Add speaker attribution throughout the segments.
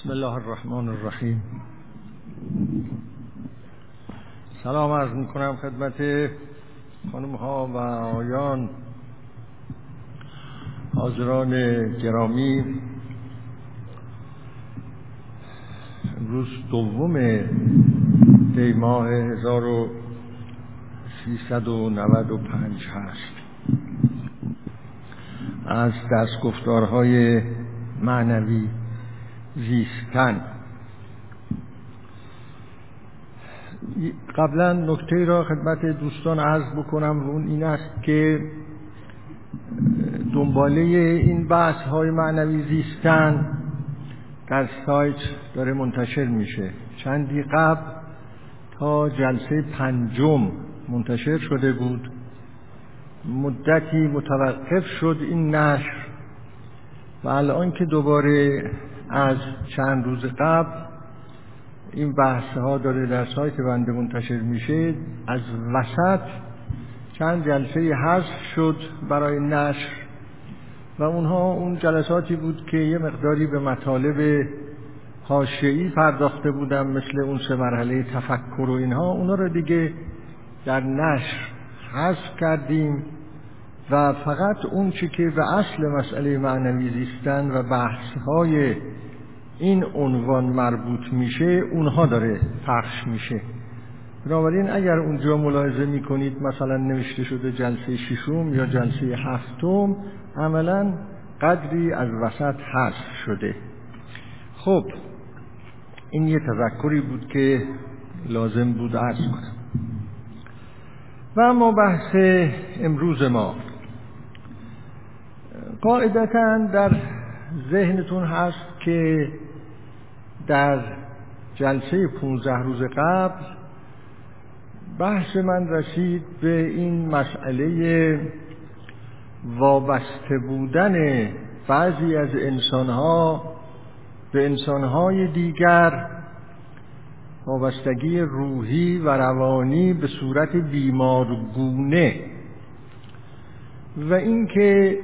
Speaker 1: بسم الله الرحمن الرحیم. سلام عرض می کنم خدمت خانم ها و آیان حاضران گرامی. امروز دوم دی ماه 1395 هست از دست گفتارهای معنوی زیستن. قبلا نکته را خدمت دوستان عرض بکنم. و اون این است که دنباله این بحث های معنوی زیستن در سایت داره منتشر میشه. چندی قبل تا جلسه پنجم منتشر شده بود. مدتی متوقف شد این نشر و الان که دوباره از چند روز قبل این بحث ها داره در سایت بنده منتشر میشه از وسط چند جلسه حذف شد برای نشر و اونها اون جلساتی بود که یه مقداری به مطالب حاشعی پرداخته بودم مثل اون سه مرحله تفکر و اینها. اونا رو دیگه در نشر حذف کردیم. و فقط اون چی که به اصل مسئله معنوی زیستن و بحث های این عنوان مربوط میشه اونها داره پخش میشه. بنابراین اگر اونجا ملاحظه می‌کنید مثلا نوشته شده جلسه ششم یا جلسه هفتم عملا قدری از وسط حذف شده. خب این یه تذکری بود که لازم بود عرض کنم. و اما بحث امروز ما. قاعدتا در ذهنتون هست که در جلسه 15 روز قبل بحث من رسید به این مسئله وابسته بودن بعضی از انسانها به انسانهای دیگر وابستگی روحی و روانی به صورت بیمارگونه. و اینکه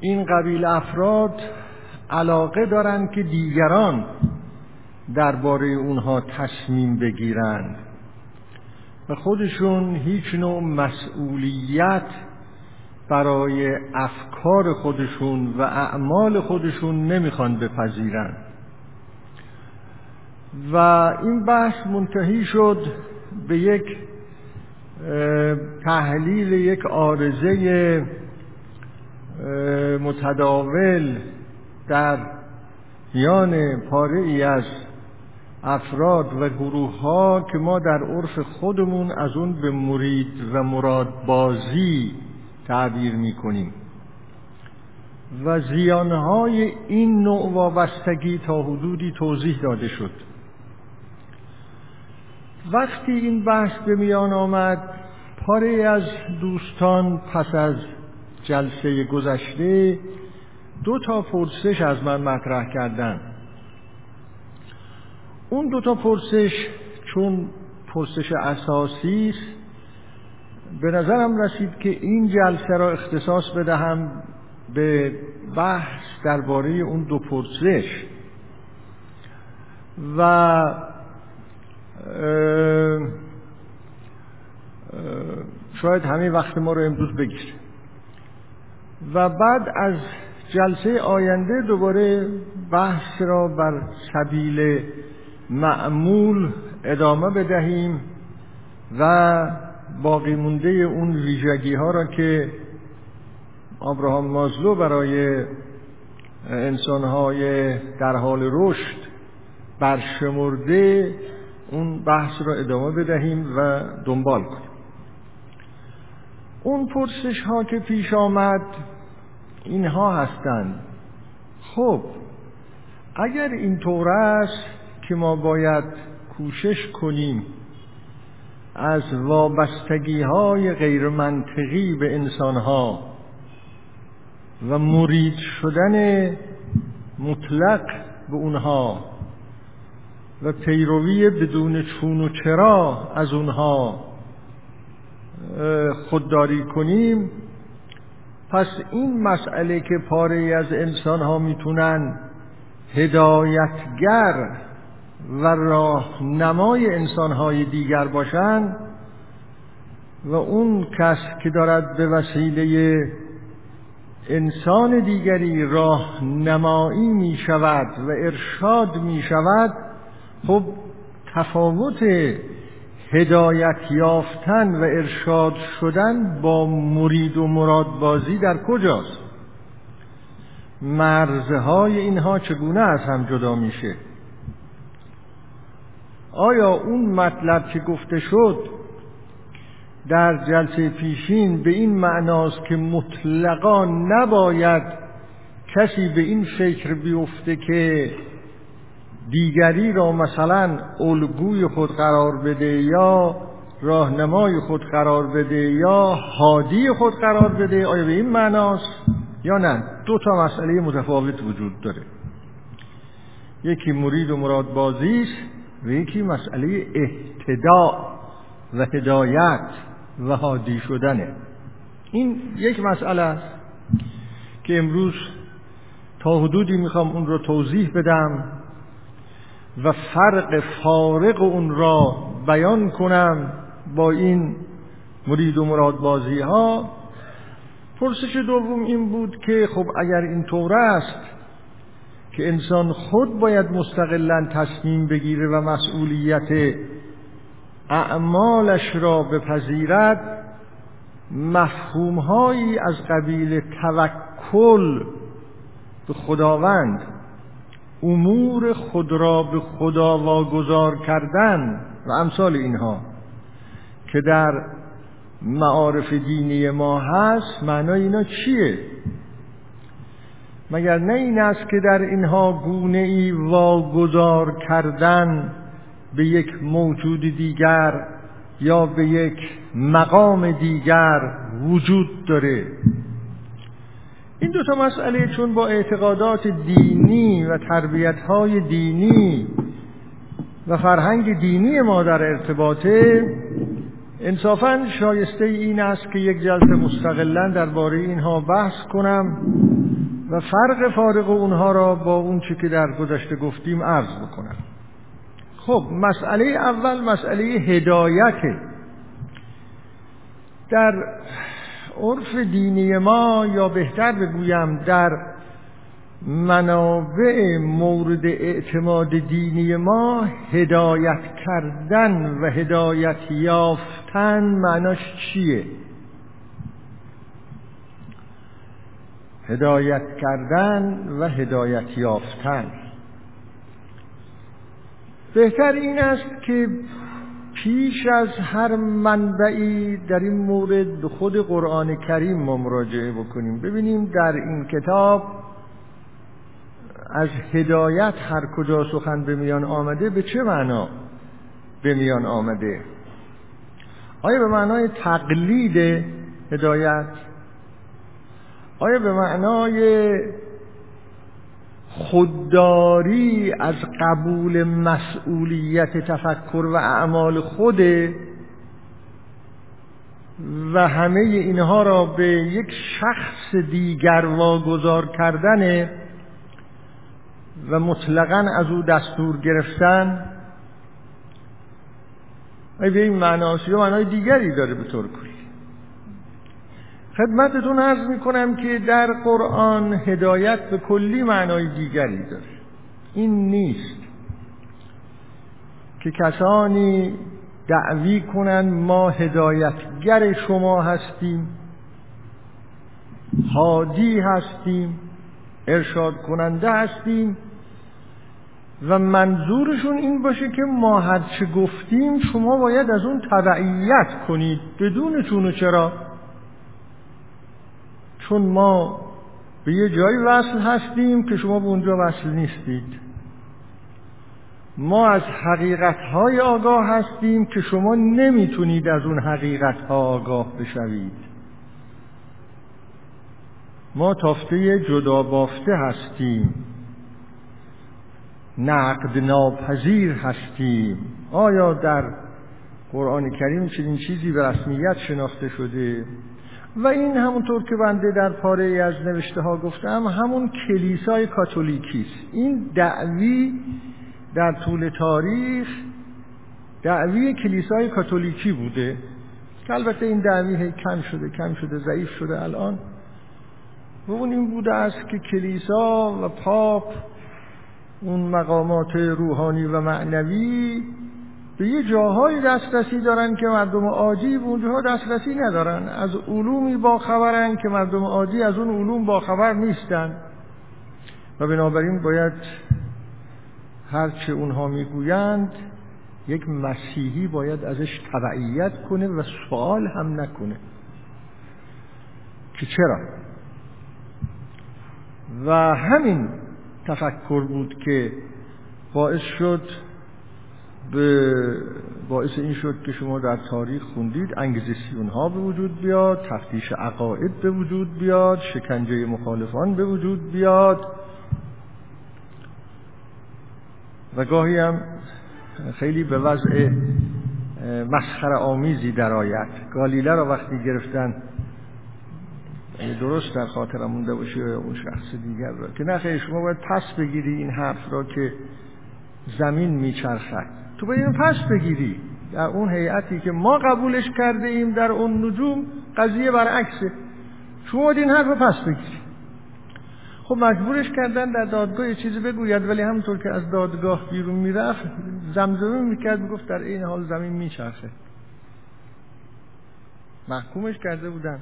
Speaker 1: این قبیل افراد علاقه دارند که دیگران درباره اونها تصمیم بگیرند و خودشون هیچ نوع مسئولیت برای افکار خودشون و اعمال خودشون نمی‌خوان بپذیرند. و این بحث منتهی شد به یک تحلیل یک آرزه متداول در میان پاره ای از افراد و گروه ها که ما در عرف خودمون از اون به مرید و مرادبازی تعبیر می کنیم و زیانهای این نوع وابستگی تا حدودی توضیح داده شد. وقتی این بحث به میان آمد پاره از دوستان پس از جلسه گذشته دو تا پرسش از من مطرح کردن. اون دو تا پرسش چون پرسش اساسی است به نظرم رسید که این جلسه را اختصاص بدهم به بحث درباره اون دو پرسش. و شاید همه وقت ما رو امروز بگیره و بعد از جلسه آینده دوباره بحث را بر سبیل معمول ادامه بدهیم و باقی مونده اون ویژگی ها را که آبراهام مازلو برای انسانهای در حال رشد برشمرده اون بحث را ادامه بدهیم و دنبال کنیم. اون پرسش ها که پیش آمد اینها هستند خب اگر این طور است که ما باید کوشش کنیم از وابستگی های غیر منطقی به انسان ها و مرید شدن مطلق به اونها و پیروی بدون چون و چرا از اونها خودداری کنیم پس این مسئله که پاره از انسان ها می‌تونن هدایتگر و راهنمای انسانهای دیگر باشند و اون کس که دارد به وسیله انسان دیگری راهنمایی می شود و ارشاد می شود خب تفاوت هدایت یافتن و ارشاد شدن با مرید و مرادبازی در کجاست؟ مرزهای اینها چگونه از هم جدا میشه؟ آیا اون مطلب که گفته شد در جلسه پیشین به این معناست که مطلقا نباید کسی به این فکر بیفته که دیگری را مثلا الگوی خود قرار بده یا راهنمای خود قرار بده یا حادی خود قرار بده آیا به این معناست یا نه؟ دو تا مسئله متفاوت وجود داره. یکی مرید و مراد بازی و یکی مسئله اهتداء و هدایت و حادی شدنه. این یک مسئله است که امروز تا حدودی می‌خوام اون رو توضیح بدم. و فرق فارق اون را بیان کنم با این مرید و مراد بازی ها پرسش دوم این بود که خب اگر این طور است که انسان خود باید مستقلا تصمیم بگیره و مسئولیت اعمالش را بپذیرد مفهومهایی از قبیل توکل به خداوند امور خود را به خدا واگذار کردن و امثال اینها که در معارف دینی ما هست معنای اینا چیه؟ مگر نه این است که در اینها گونه ای واگذار کردن به یک موجود دیگر یا به یک مقام دیگر وجود داره؟ این دو تا مسئله چون با اعتقادات دینی و تربیت های دینی و فرهنگ دینی ما در ارتباطه انصافا شایسته این است که یک جلسه مستقلا درباره اینها بحث کنم و فرق فارق اونها را با اون چی که در گذشته گفتیم عرض بکنم. خب مسئله اول مسئله هدایته در عرف دینی ما یا بهتر بگویم در منابع مورد اعتماد دینی ما هدایت کردن و هدایت یافتن معناش چیه؟ هدایت کردن و هدایت یافتن. بهتر این است که پیش از هر منبعی در این مورد به خود قرآن کریم ما مراجعه بکنیم. ببینیم در این کتاب از هدایت هر کجا سخن به میان آمده به چه معنا به میان آمده؟ آیا به معنای تقلید هدایت؟ آیا به معنای خودداری از قبول مسئولیت تفکر و اعمال خوده و همه اینها را به یک شخص دیگر واگذار کردن و مطلقا از او دستور گرفتن به این معناست یا معنای دیگری داره به طور کلی؟ خدمتتون عرض می کنم که در قرآن هدایت به کلی معنای دیگری داره. این نیست که کسانی دعوی کنند ما هدایتگر شما هستیم حادی هستیم ارشاد کننده هستیم و منظورشون این باشه که ما هرچه گفتیم شما باید از اون تبعیت کنید. بدون چون و چرا؟ چون ما به یه جایی وصل هستیم که شما به اونجا وصل نیستید. ما از حقیقت های آگاه هستیم که شما نمی‌تونید از اون حقیقت ها آگاه بشوید. ما تافته جدا بافته هستیم. نقد ناپذیر هستیم. آیا در قرآن کریم چنین چیزی به رسمیت شناخته شده؟ و این همونطور که بنده در پاره ای از نوشته ها گفتم همون کلیسای کاتولیکی است این دعوی در طول تاریخ دعوی کلیسای کاتولیکی بوده. که البته این دعوی کم شده کم شده ضعیف شده الان. و اون این بوده است که کلیسا و پاپ اون مقامات روحانی و معنوی به یه جاهای دسترسی دارن که مردم عادی به اونجاها دسترسی ندارن. از علومی با خبرن که مردم عادی از اون علوم با خبر نیستن. و بنابراین باید هرچه اونها می‌گویند یک مسیحی باید ازش تبعیت کنه و سوال هم نکنه. که چرا؟ و همین تفکر بود که باعث شد باعث این شد که شما در تاریخ خوندید انگزیسیون ها به وجود بیاد تفتیش عقاید به وجود بیاد شکنجه مخالفان به وجود بیاد. و گاهی هم خیلی به وضع مسخره آمیزی درآید گالیله را وقتی گرفتن درست در خاطرم مونده باشه اون شخص دیگر را. که نه شما باید پس بگیری این حرف را که زمین میچرخد. تو باید این پس بگیری. در اون هیئتی که ما قبولش کرده ایم در اون نجوم قضیه برعکسه. شما این حرف پس بگیری. خب مجبورش کردن در دادگاه یه چیزی بگوید ولی همونطور که از دادگاه بیرون می‌رفت زمزمه می‌کرد می‌گفت در این حال زمین میچرخه. محکومش کرده بودن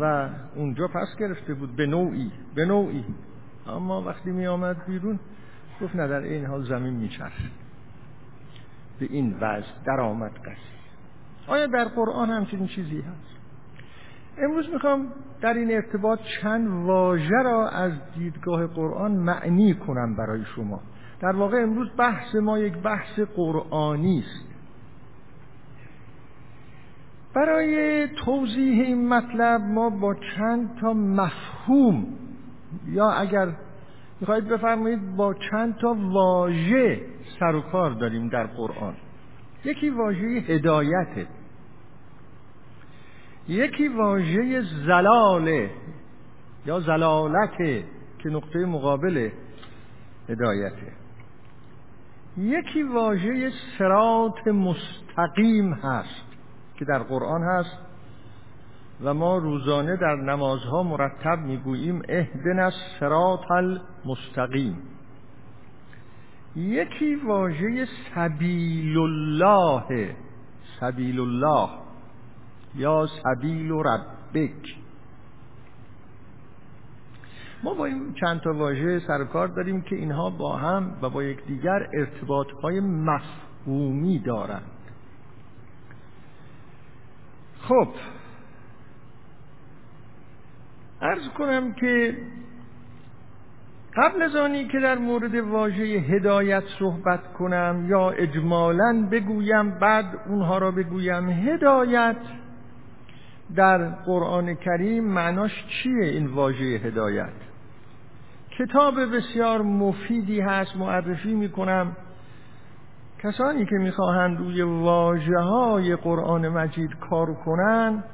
Speaker 1: و اونجا پس گرفته بود به نوعی به نوعی. اما وقتی می آمد بیرون گفت نه در این حال زمین میچرخه. به این وضع در آمد قصی آیا در قرآن همچنین چیزی هست؟ امروز می‌خوام در این ارتباط چند واژه را از دیدگاه قرآن معنی کنم برای شما. در واقع امروز بحث ما یک بحث قرآنی است. برای توضیح این مطلب ما با چند تا مفهوم یا اگر می‌خواهید بفرمایید با چند تا واژه سر و کار داریم در قرآن. یکی واژه هدایته یکی واژه زلاله یا زلالته که نقطه مقابل هدایته یکی واژه سرات مستقیم هست که در قرآن هست و ما روزانه در نمازها مرتب می‌گوییم اهدنا الصراط المستقیم. یکی واژه سبیل الله سبیل الله یا سبیل ربک ما با این چند تا واژه سرکار داریم که اینها با هم و با یکدیگر ارتباط های مفهومی دارند. خب ارز کنم که قبل از آنی که در مورد واژه هدایت صحبت کنم یا اجمالا بگویم بعد اونها را بگویم هدایت در قرآن کریم معناش چیه این واژه هدایت؟ کتاب بسیار مفیدی هست معرفی می‌کنم. کسانی که می‌خواهند روی واجه های قرآن مجید کار کنند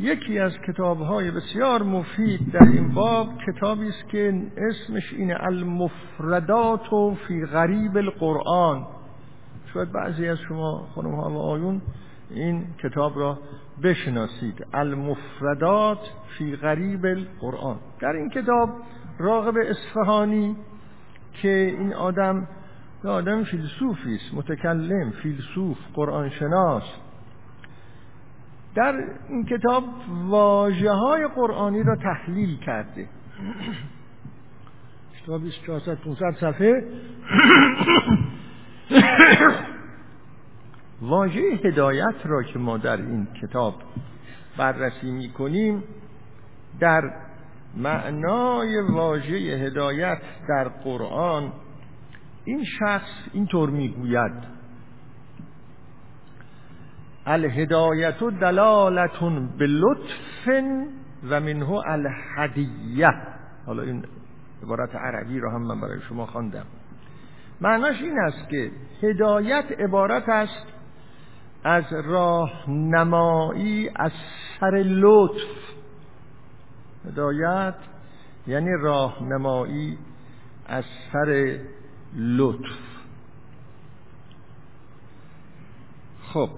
Speaker 1: یکی از کتابهای بسیار مفید در این باب کتابی است که اسمش اینه المفردات و فی غریب القرآن. شاید بعضی از شما خانم ها و آیون این کتاب را بشناسید. المفردات فی غریب القرآن. در این کتاب راغب اصفهانی که این آدم آدم فیلسوفی است متکلم فیلسوف قرآن شناس. در این کتاب واجه های قرآنی را تحلیل کرده. کتاب 2400 500 صفحه. واژه هدایت را که ما در این کتاب بررسی می کنیم در معنای واژه هدایت در قرآن این شخص اینطور می‌گوید. الهدایت دلالتون به لطف و منه الهدیه. حالا این عبارت عربی را هم من برای شما خواندم. معناش این است که هدایت عبارت است از راهنمایی از سر لطف. هدایت یعنی راهنمایی از سر لطف. خب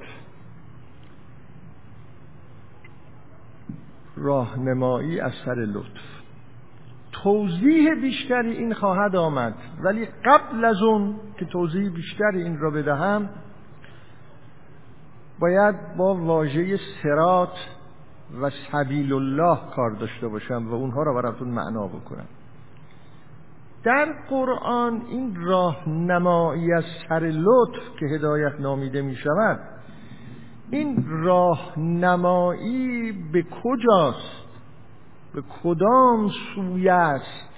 Speaker 1: راهنمایی از سر لطف. توضیح بیشتری این خواهد آمد ولی قبل از اون که توضیح بیشتری این را بدهم باید با واژه سرات و سبیل الله کار داشته باشم و اونها را براتون معنا بکنم. در قرآن این راهنمایی از سر لطف که هدایت نامیده می شود این راهنمایی به کجاست؟ به کدام سوی است؟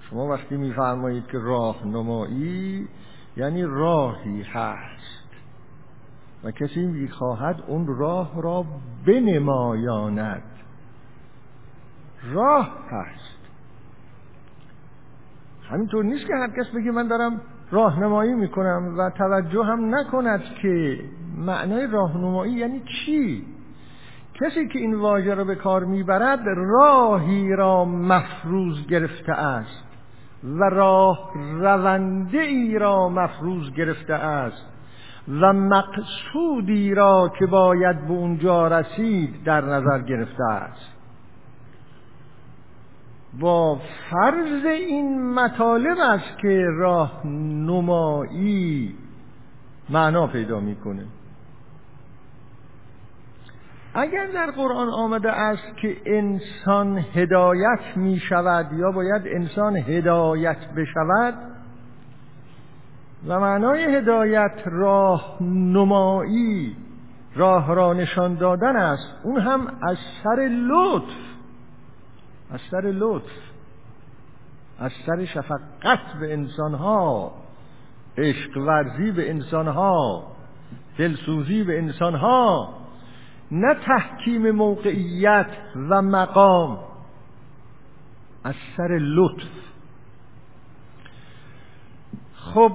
Speaker 1: شما وقتی میفرمایید که راهنمایی یعنی راهی هست. و کسی می‌خواهد اون راه را بنمایاند. راه هست. همینطور نیست که هر کس بگه من دارم راهنمایی می‌کنم و توجه هم نکند که معنای راهنمایی یعنی چی؟ کسی که این واژه را به کار می‌برد راهی را مفروض گرفته است و راه رونده ای را مفروض گرفته است و مقصودی را که باید به اونجا رسید در نظر گرفته است. با فرض این مطالب است که راه نمایی معنا پیدا می‌کنه. اگر در قرآن آمده است که انسان هدایت می شود یا باید انسان هدایت بشود و معنای هدایت راه نمایی راه را نشان دادن است اون هم از سر لطف از سر لطف از سر شفقت به انسانها عشق ورزی به انسانها دلسوزی به انسانها. نه تحکیم موقعیت و مقام. از سر لطف. خب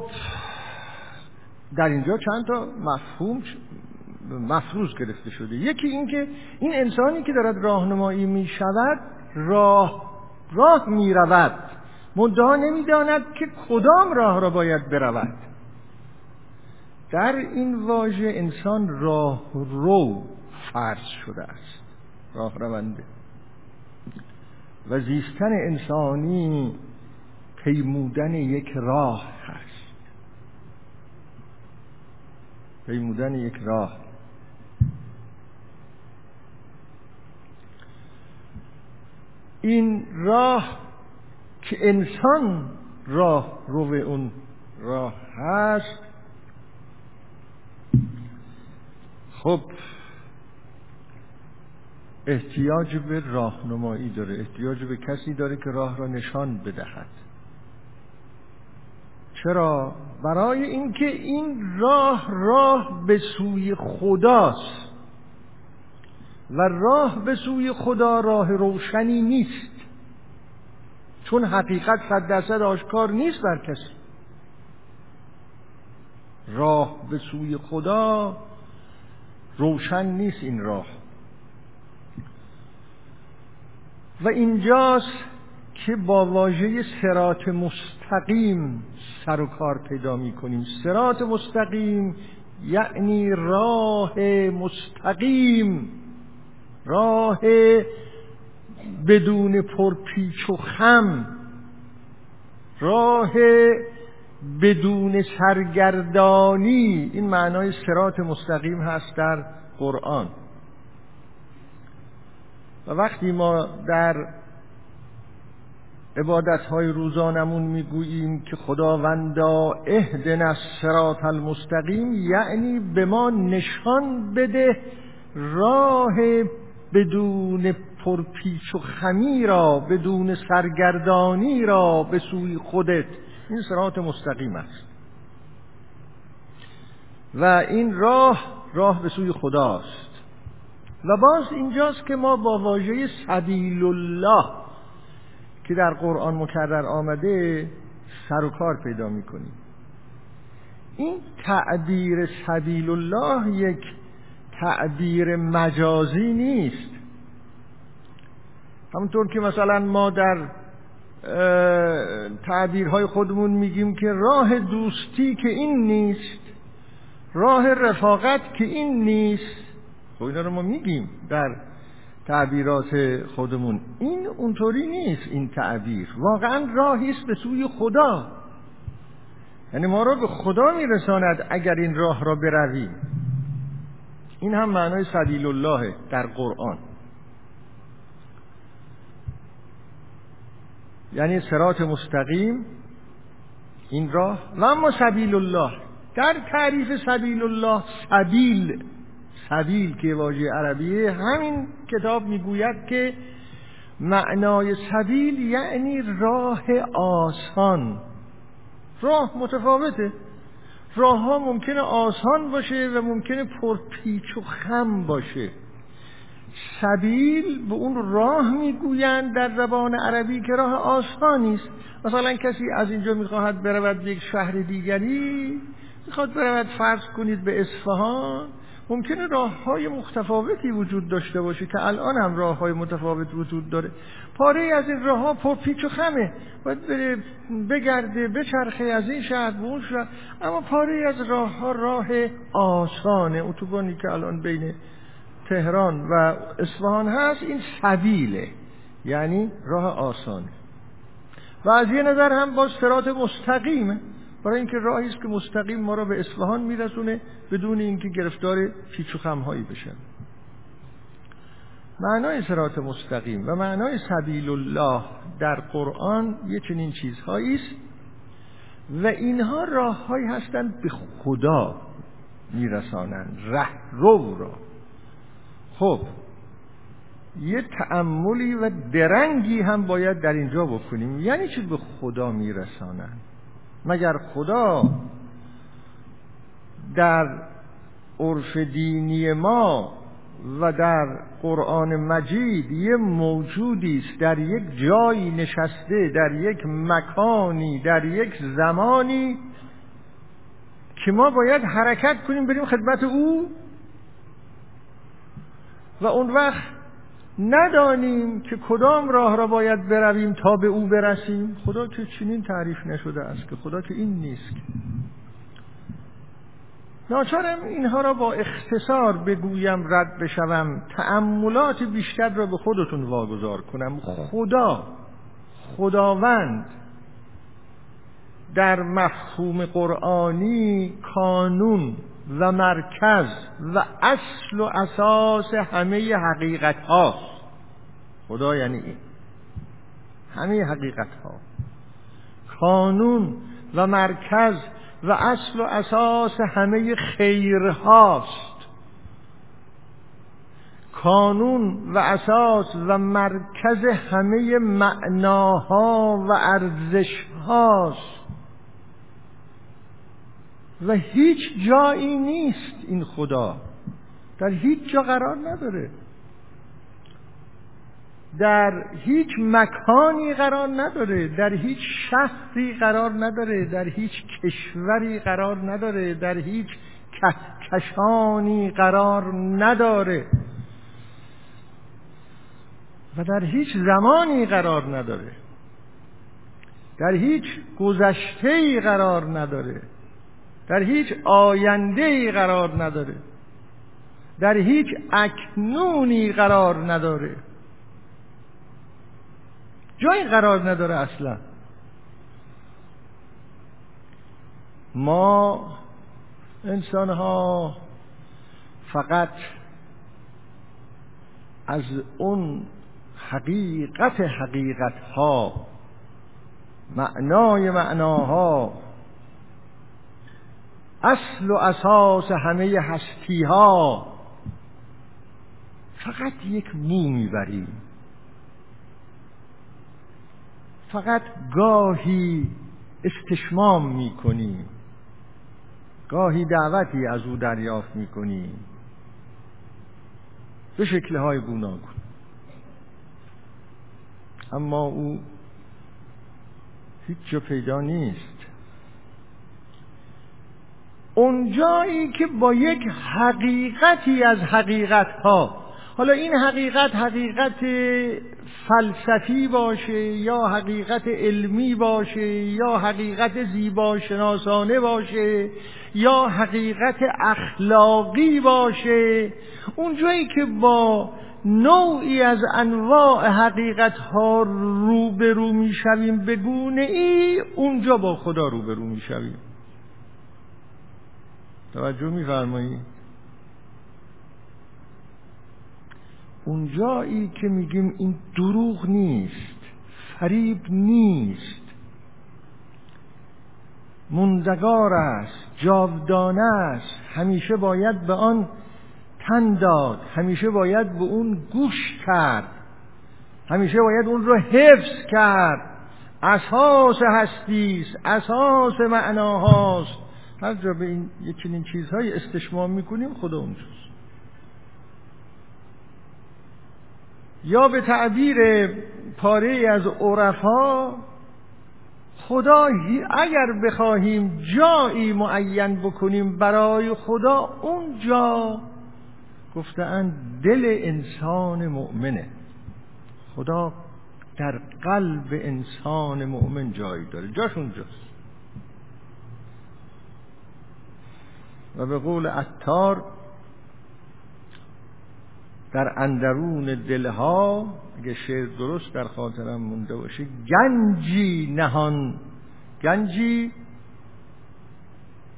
Speaker 1: در اینجا چند تا مفهوم مفروض گرفته شده. یکی اینکه این انسانی که دارد راهنمایی می شود راه راه می رود منتها نمی‌داند که کدام راه را باید برود. در این واژه انسان راه رو فرض شده است. راه رونده و زیستن انسانی پیمودن یک راه هست. پیمودن یک راه. این راه که انسان راه رو اون راه هست خب احتیاج به راهنمایی داره احتیاج به کسی داره که راه را نشان بدهد. چرا؟ برای اینکه این راه راه به سوی خداست و راه به سوی خدا راه روشنی نیست. چون حقیقت صد درصد آشکار نیست بر کسی. راه به سوی خدا روشن نیست این راه. و اینجاست که با واژه سرات مستقیم سر و کار پیدا می کنیم سرات مستقیم یعنی راه مستقیم. راه بدون پرپیچ و خم. راه بدون سرگردانی. این معنای سرات مستقیم هست در قرآن. و وقتی ما در عبادت های روزانمون می‌گوییم که خداوندا اهدنا الصراط المستقیم یعنی به ما نشان بده راه بدون پرپیچ و خمی را بدون سرگردانی را به سوی خودت. این صراط مستقیم است. و این راه راه به سوی خداست. و باز اینجاست که ما با واژه سبیل الله که در قرآن مکرر آمده سر و کار پیدا می‌کنیم. این تعبیر سبیل الله یک تعبیر مجازی نیست. همونطور که مثلا ما در تعبیرهای خودمون میگیم که راه دوستی که این نیست راه رفاقت که این نیست خب اینا رو ما میگیم در تعبیرات خودمون. این اونطوری نیست این تعبیر. واقعا راهی است به سوی خدا. یعنی ما را به خدا میرساند اگر این راه را برویم. این هم معنای سبیل الله در قرآن. یعنی سرات مستقیم این راه. و اما سبیل الله در تعریف سبیل الله سبیل. سبیل که واژه عربیه همین کتاب می‌گوید که معنای سبیل یعنی راه آسان. راه متفاوته. راه ها ممکنه آسان باشه و ممکنه پرپیچ و خم باشه. سبیل به اون راه می‌گویند در زبان عربی که راه آسانی است. مثلا کسی از اینجا می‌خواهد برود به یک شهر دیگری می‌خواد برود فرض کنید به اصفهان ممکنه راه های متفاوتی وجود داشته باشه که الان هم راه های متفاوت وجود داره. پاره از این راه ها پر پیچ و خمه. باید بره بگرده بچرخه از این شهر به اون شهر. اما پاره از راه ها راه آسانه. اتوبانی که الان بین تهران و اصفهان هست این سبیله. یعنی راه آسانه. و از یه نظر هم با سرات مستقیمه برای اینکه راهی است که مستقیم ما را به اصفهان میرسونه بدون اینکه گرفتار پیچ و خمهایی بشن معنای سرات مستقیم و معنای سبیل الله در قرآن یه چنین چیزهایی است و اینها راههایی هستند به خدا میرسانند ره رو را. خب یه تأملی و درنگی هم باید در اینجا بکنیم. یعنی چی به خدا میرسانند؟ مگر خدا در عرف دینی ما و در قرآن مجید یه موجودی است در یک جایی نشسته در یک مکانی در یک زمانی که ما باید حرکت کنیم بریم خدمت او؟ و اون وقت ندانیم که کدام راه را باید برویم تا به او برسیم. خدا که چنین تعریف نشده است که خدا که این نیست. ناچارم اینها را با اختصار بگویم رد بشوم. تأملات بیشتر را به خودتون واگذار کنم. خدا خداوند در مفهوم قرآنی کانون و مرکز و اصل و اساس همه حقیقت هاست خدا یعنی این. همه حقیقت ها کانون و مرکز و اصل و اساس همه خیرهاست. کانون و اساس و مرکز همه معناها و ارزش هاست و هیچ جایی نیست این خدا. در هیچ جا قرار نداره. در هیچ مکانی قرار نداره. در هیچ شهری قرار نداره. در هیچ کشوری قرار نداره. در هیچ کشانی قرار نداره. و در هیچ زمانی قرار نداره. در هیچ گذشته قرار نداره. در هیچ آینده ای قرار نداره. در هیچ اکنونی قرار نداره. جایی قرار نداره اصلا. ما انسان ها فقط از اون حقیقت حقیقت ها معنای معناها اصل و اساس همه هستی ها فقط یک مو می‌بریم. فقط گاهی استشمام می‌کنیم. گاهی دعوتی از او دریافت می‌کنیم. به شکلهای گوناگون. اما او هیچ جا پیدا نیست. اونجایی که با یک حقیقتی از حقیقت ها حالا این حقیقت حقیقت فلسفی باشه یا حقیقت علمی باشه یا حقیقت زیباشناسانه باشه یا حقیقت اخلاقی باشه اونجایی که با نوعی از انواع حقیقت ها روبرو می‌شویم به گونه ای اونجا با خدا روبرو می‌شویم. توجه میفرمایید اونجایی که میگیم این دروغ نیست فریب نیست موندگار است جاودانه است همیشه باید به آن تن داد همیشه باید به اون گوش کرد همیشه باید اون رو حفظ کرد اساس هستی است اساس معناهاست. هر جا به این یه چنین چیزهای استشمام می‌کنیم خدا اونجاست یا به تعبیر پاره از عرفا خدا اگر بخواهیم جایی معین بکنیم برای خدا اون جا گفتن دل انسان مؤمنه. خدا در قلب انسان مؤمن جایی داره. جاش اونجاست. و به قول عطار در اندرون دلها اگه شعر درست در خاطرم مونده باشه گنجی نهان. گنجی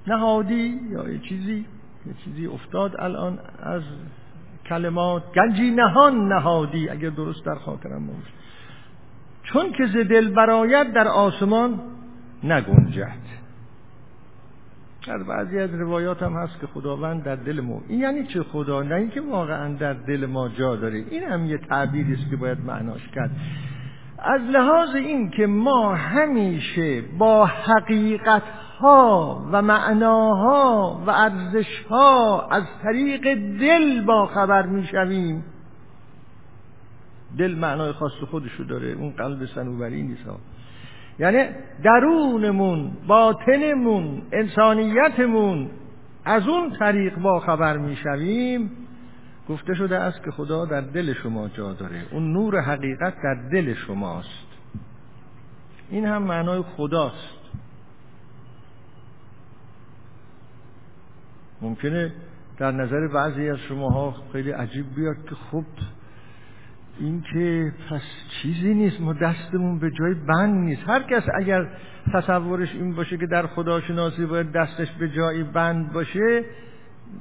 Speaker 1: نهادی یا یه چیزی یه چیزی افتاد الان از کلمات. گنجی نهان نهادی اگر درست در خاطرم باشه چون که ز دل برایت در آسمان نگنجد. در بعضی از روایات هم هست که خداوند در دل ما این یعنی چه خدا؟ نه اینکه واقعا در دل ما جا داره. این هم یه تعبیری است که باید معناش کرد. از لحاظ این که ما همیشه با حقیقت ها و معناها و ارزش ها از طریق دل با خبر می‌شویم دل معنای خاص خودشو داره. اون قلب سنوبری نیست یعنی درونمون باطنمون انسانیتمون از اون طریق با خبر می‌شویم. گفته شده است که خدا در دل شما جا داره. اون نور حقیقت در دل شماست. این هم معنای خداست. ممکنه در نظر بعضی از شماها خیلی عجیب بیاد که خب این که پس چیزی نیست ما دستمون به جای بند نیست. هر کس اگر تصورش این باشه که در خداشناسی باید دستش به جای بند باشه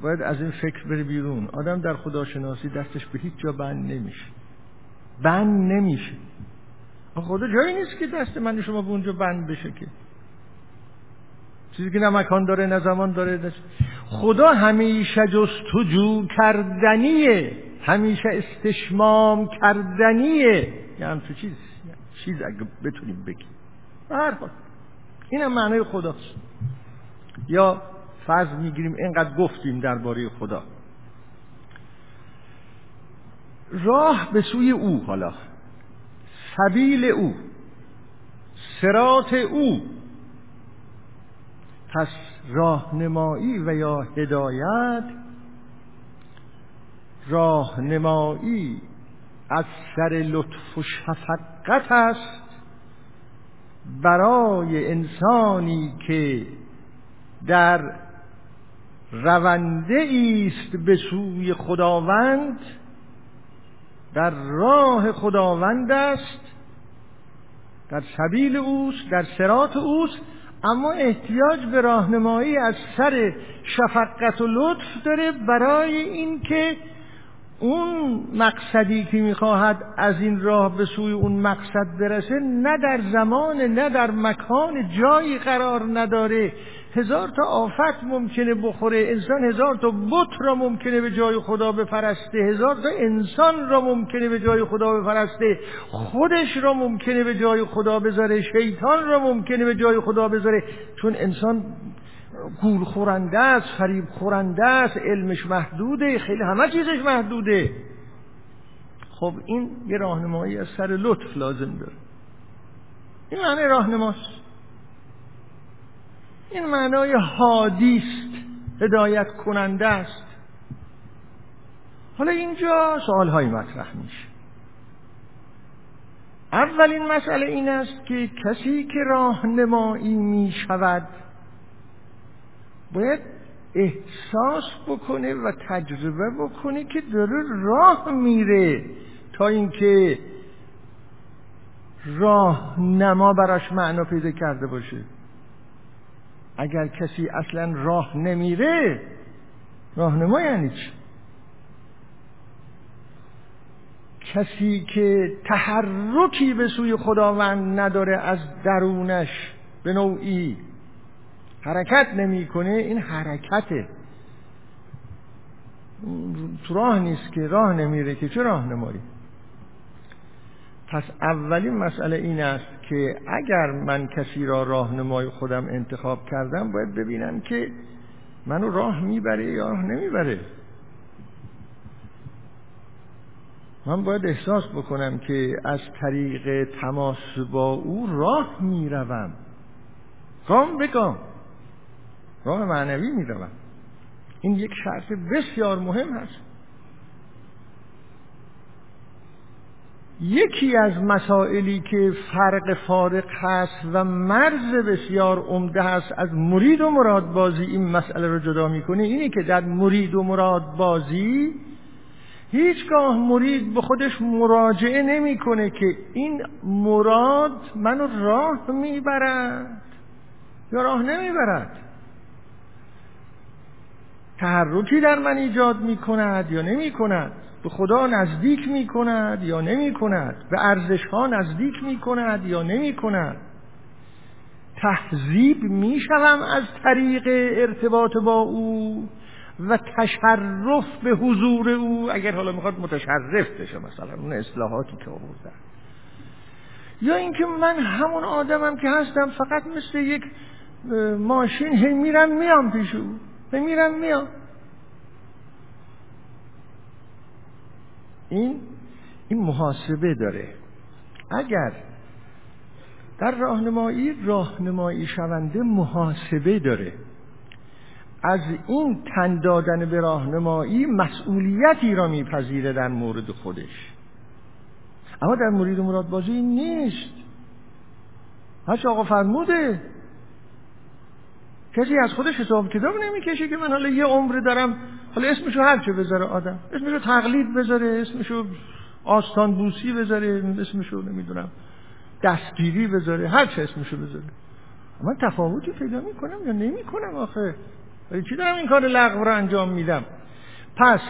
Speaker 1: باید از این فکر بره بیرون. آدم در خداشناسی دستش به هیچ جا بند نمیشه. بند نمیشه. خدا جایی نیست که دست من شما به اونجا بند بشه که. چیزی که نه مکان داره نه زمان داره خدا همیشه جستجو کردنیه. همیشه استشمام کردنیه. یه همچون چیز چیز اگه بتونیم بگیم. هر حال این هم معنای خداست. یا فرض می‌گیریم اینقدر گفتیم درباره خدا. راه به سوی او حالا سبیل او سرات او. پس راهنمایی و یا هدایت راهنمایی از سر لطف و شفقت است برای انسانی که در رونده است به سوی خداوند در راه خداوند است در سبیل اوست در سرات اوست اما احتیاج به راهنمایی از سر شفقت و لطف داره برای اینکه اون مقصدی که می‌خواهد از این راه به سوی اون مقصد برسه نه در زمان نه در مکان جایی قرار نداره. هزار تا آفت ممکنه بخوره انسان هزار تا بت را ممکنه به جای خدا بپرسته هزار تا انسان را ممکنه به جای خدا بپرسته خودش را ممکنه به جای خدا بذاره شیطان را ممکنه به جای خدا بذاره. چون انسان گول خورنده است فریب خورنده است علمش محدوده خیلی همه چیزش محدوده. خب این یه راهنمایی از سر لطف لازم داره. این معنی راهنماست. این معنای حادیست هدایت کننده است. حالا اینجا سوال های مطرح میشه. اولین مسئله این است که کسی که راهنمایی می شود باید احساس بکنه و تجربه بکنه که داره راه میره تا اینکه راهنما براش معنا پیدا کرده باشه. اگر کسی اصلا راه نمیره راهنما یعنی چی؟ کسی که تحرکی به سوی خداوند نداره از درونش به نوعی حرکت نمی‌کنه این حرکته. تو راه نیست که راه نمیره که چه راهنمایی پس اولین مسئله این است که اگر من کسی را راهنمای خودم انتخاب کردم باید ببینم که منو راه می‌بره یا راه نمی‌بره. من باید احساس بکنم که از طریق تماس با او راه می‌روم. گام به گام راه معنوی می‌روم این یک شرط بسیار مهم هست. یکی از مسائلی که فرق فارق هست و مرز بسیار عمده هست از مرید و مراد بازی این مسئله رو جدا می‌کنه اینه که در مرید و مراد بازی هیچگاه مرید به خودش مراجعه نمی‌کنه که این مراد منو راه می‌برد یا راه نمی‌برد. تحرکی در من ایجاد می‌کند یا نمی‌کند؟ به خدا نزدیک می‌کند یا نمی‌کند؟ به ارزش ها نزدیک می‌کند یا نمی‌کند؟ تهذیب می‌شوم از طریق ارتباط با او و تشرف به حضور او. اگر حالا می‌خواد متشرف بشه مثلا اون اصلاحاتی که آوردن. یا اینکه من همون آدمم که هستم فقط مثل یک ماشین هی میرم میام پیش او. میرم میام این این محاسبه داره. اگر در راهنمایی راهنمایی شونده محاسبه داره. از این تن دادن به راهنمایی مسئولیتی را میپذیره در مورد خودش. اما در مورد مراد بازی نیست. هرچه آقا فرموده کسی از خودش حساب کتاب نمی‌کشه که من حالا یه عمر دارم حالا اسمشو هرچه بذاره آدم. اسمشو تقلید بذاره اسمشو آستان بوسی بذاره اسمشو نمی‌دونم دستگیری بذاره هر چه اسمشو بذاره. من تفاوتی پیدا می‌کنم یا نمی‌کنم آخه؟ ولی چی دارم این کار لغو رو انجام میدم؟ پس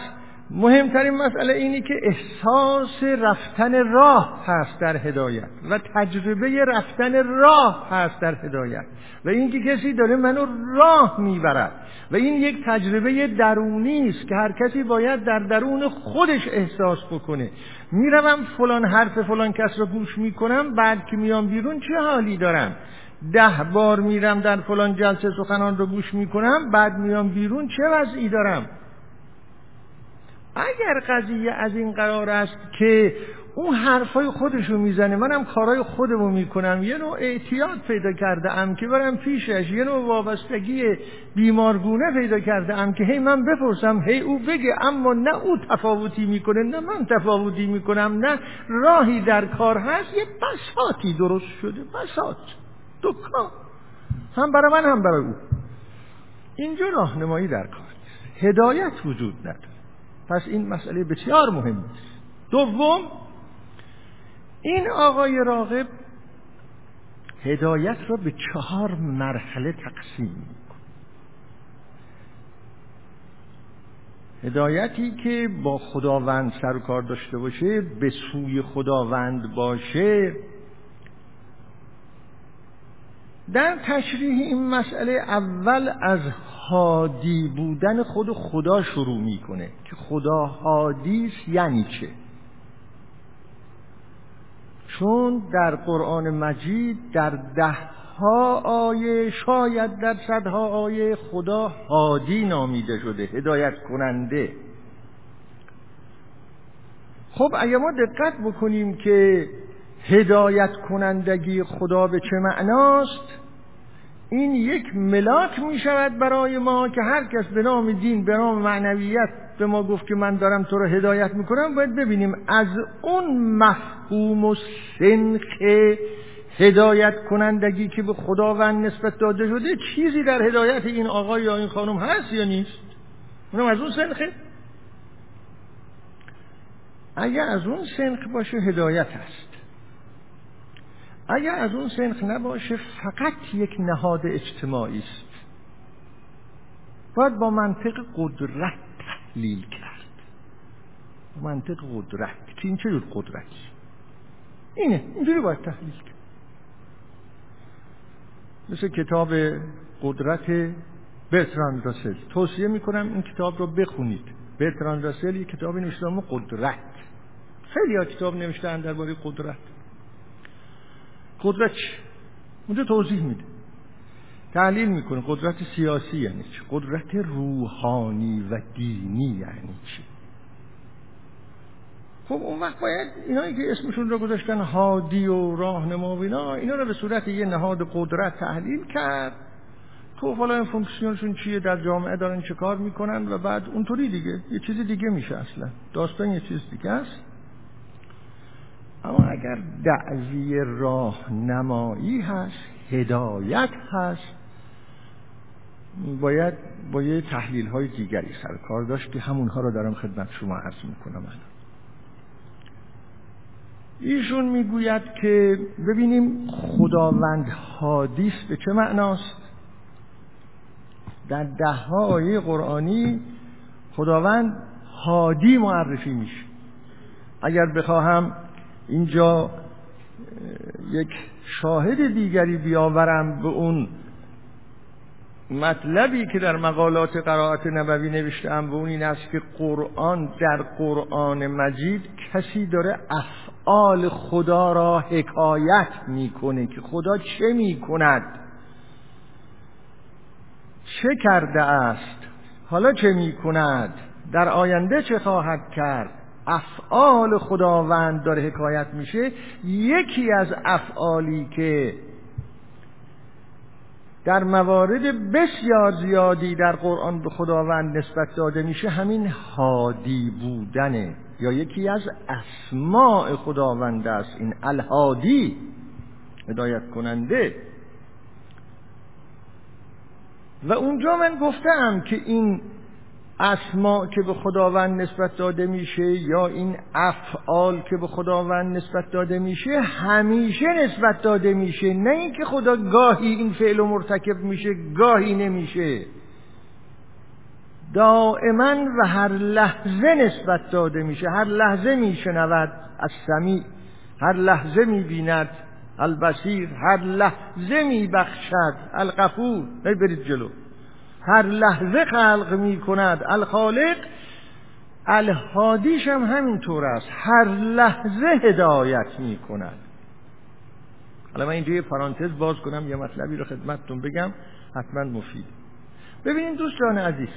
Speaker 1: مهمترین مسئله اینی که احساس رفتن راه هست در هدایت و تجربه رفتن راه هست در هدایت. و اینکه کسی داره منو راه می‌برد. و این یک تجربه درونی است که هر کسی باید در درون خودش احساس بکنه. می‌روم فلان حرف فلان کس رو گوش می‌کنم بعد که میام بیرون چه حالی دارم؟ ده بار میرم در فلان جلسه سخنان رو گوش می‌کنم بعد میام بیرون چه وضعی دارم؟ اگر قضیه از این قرار است که اون حرفای خودشو می‌زنه منم کارهای خودمو می‌کنم یه نوع اعتیاد پیدا کرده ام که برم پیشش یه نوع وابستگی بیمارگونه پیدا کرده ام که هی من بپرسم هی او بگه اما نه او تفاوتی می‌کنه نه من تفاوتی می‌کنم نه راهی در کار هست یه بساتی درست شده بسات دکان. هم برای من هم برای او. اینجا راهنمایی در کار هدایت وجود نداره. پس این مسئله بسیار مهم است. دوم این آقای راغب هدایت را به چهار مرحله تقسیم هدایتی که با خداوند سر کار داشته باشه به سوی خداوند باشه. در تشریح این مسئله اول از هادی بودن خود خدا شروع می‌کنه که خدا هادی یعنی چه؟ چون در قرآن مجید در ده ها آیه شاید در صدها آیه خدا هادی نامیده شده هدایت کننده. خب اگه ما دقت بکنیم که هدایت کنندگی خدا به چه معناست این یک ملاک می شود برای ما که هر کس به نام دین به نام معنویت به ما گفت که من دارم تو رو هدایت می‌کنم باید ببینیم از اون مفهوم و سنخ هدایت کنندگی که به خداوند نسبت داده شده چیزی در هدایت این آقای یا این خانم هست یا نیست؟ اونم از اون سنخه. اگر از اون سنخ باشه هدایت هست. اگر از اون سنخ نباشه فقط یک نهاد اجتماعی است. باید با منطق قدرت تحلیل کرد. منطق قدرت. که این چه جور قدرتی اینه. اینجوری باید تحلیل کرد. مثل کتاب قدرت برتراند راسل. توصیه می‌کنم این کتاب رو بخونید. برتراند راسل یک کتاب نوشته قدرت. خیلی ها کتاب نوشتن درباره قدرت. قدرت چی؟ اونجا توضیح میده. تحلیل می‌کنه قدرت سیاسی یعنی چی؟ قدرت روحانی و دینی یعنی چی؟ خب اون وقت باید اینایی که اسمشون رو گذاشتن هادی و راهنما و اینا رو به صورت یه نهاد قدرت تحلیل کرد. خب حالا این فونکسیونشون چیه؟ در جامعه دارن چه کار می‌کنن؟ و بعد اونطوری دیگه یه چیز دیگه میشه اصلا. داستان یه چیز دیگه است. اما اگر دعوی راهنمایی هست هدایت هست باید با یه تحلیل های دیگری سر کار داشت که همونها رو دارم خدمت شما عرض می‌کنم ایشون می‌گوید که ببینیم خداوند حادیث به چه معناست؟ در ده ها آیه قرآنی خداوند هادی معرفی میشه. اگر بخواهم اینجا یک شاهد دیگری بیاورم به اون مطلبی که در مقالات قرائت نبوی نوشتم به اون این است که قرآن در قرآن مجید کسی داره افعال خدا را حکایت می‌کنه که خدا چه می‌کند؟ چه کرده است؟ حالا چه می‌کند؟ در آینده چه خواهد کرد؟ افعال خداوند داره حکایت میشه یکی از افعالی که در موارد بسیار زیادی در قرآن به خداوند نسبت داده میشه همین هادی بودنه. یا یکی از اسماع خداوند است. این الهادی هدایت کننده. و اونجا من گفتم که این اسما که به خداوند نسبت داده میشه یا این افعال که به خداوند نسبت داده میشه همیشه نسبت داده میشه. نه اینکه خدا گاهی این فعل و مرتکب میشه گاهی نمیشه. دائما و هر لحظه نسبت داده میشه. هر لحظه میشنود از سمیع هر لحظه می‌بیند البصیر هر لحظه میبخشد الغفور. برید جلو. هر لحظه خلق می کند الخالق الهادیش هم همینطور است. هر لحظه هدایت می کند حالا من اینجا یه پرانتز باز کنم یه مطلبی رو خدمتتون بگم. حتما مفید. ببینید دوستان عزیز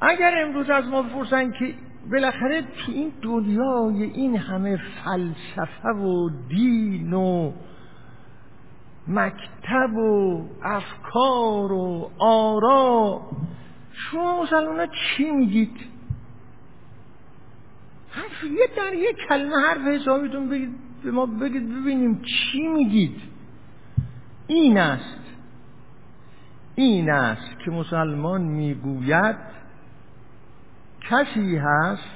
Speaker 1: اگر امروز از ما بپرسن که بالاخره تو این دنیای این همه فلسفه و دین و مکتب و افکار و آرا. شما مسلمان چی میگید؟ حرف یه در یه کلمه حرف حسابیتون بگید به ما بگید ببینیم چی میگید. این است. این است که مسلمان می‌گوید کسی هست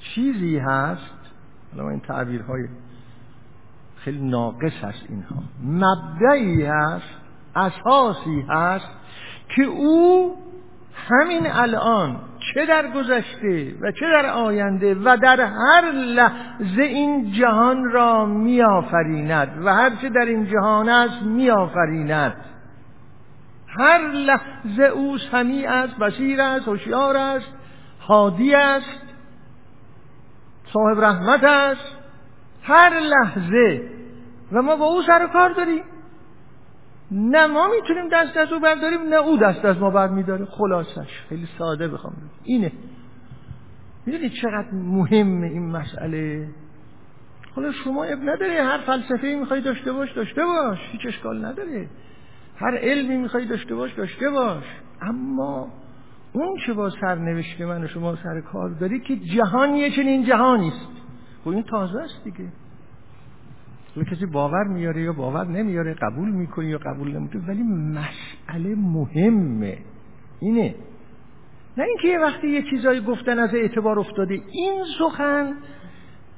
Speaker 1: چیزی هست. حالا این تعبیرهای خیلی ناقص هست اینها. مبدعی هست اساسی هست که او همین الان چه در گذشته و چه در آینده و در هر لحظه این جهان را میآفریند و هر چه در این جهان است میآفریند. هر لحظه او سمیع است بصیر است هوشیار است هادی است صاحب رحمت است. هر لحظه و ما با او سر کار داریم. نه ما می‌تونیم دست از او برداریم نه او دست از ما بر میداره خلاصش خیلی ساده بخوام اینه. می‌دونید چقدر مهمه این مسئله؟ حالا شما اب نداره هر فلسفه می‌خوای داشته باش داشته باش. هیچ اشکال نداره. هر علمی می‌خوای داشته باش داشته باش. اما اون چه با سرنوشت من و شما سر کار داری که جهان یه چنین جهانی است. خب این تازه است دیگه. حالا کسی باور میاره یا باور نمیاره قبول می‌کنه یا قبول نمی‌کنه ولی مسئله مهمه. اینه. نه اینکه یه وقتی یه چیزایی گفتن از اعتبار افتاده این سخن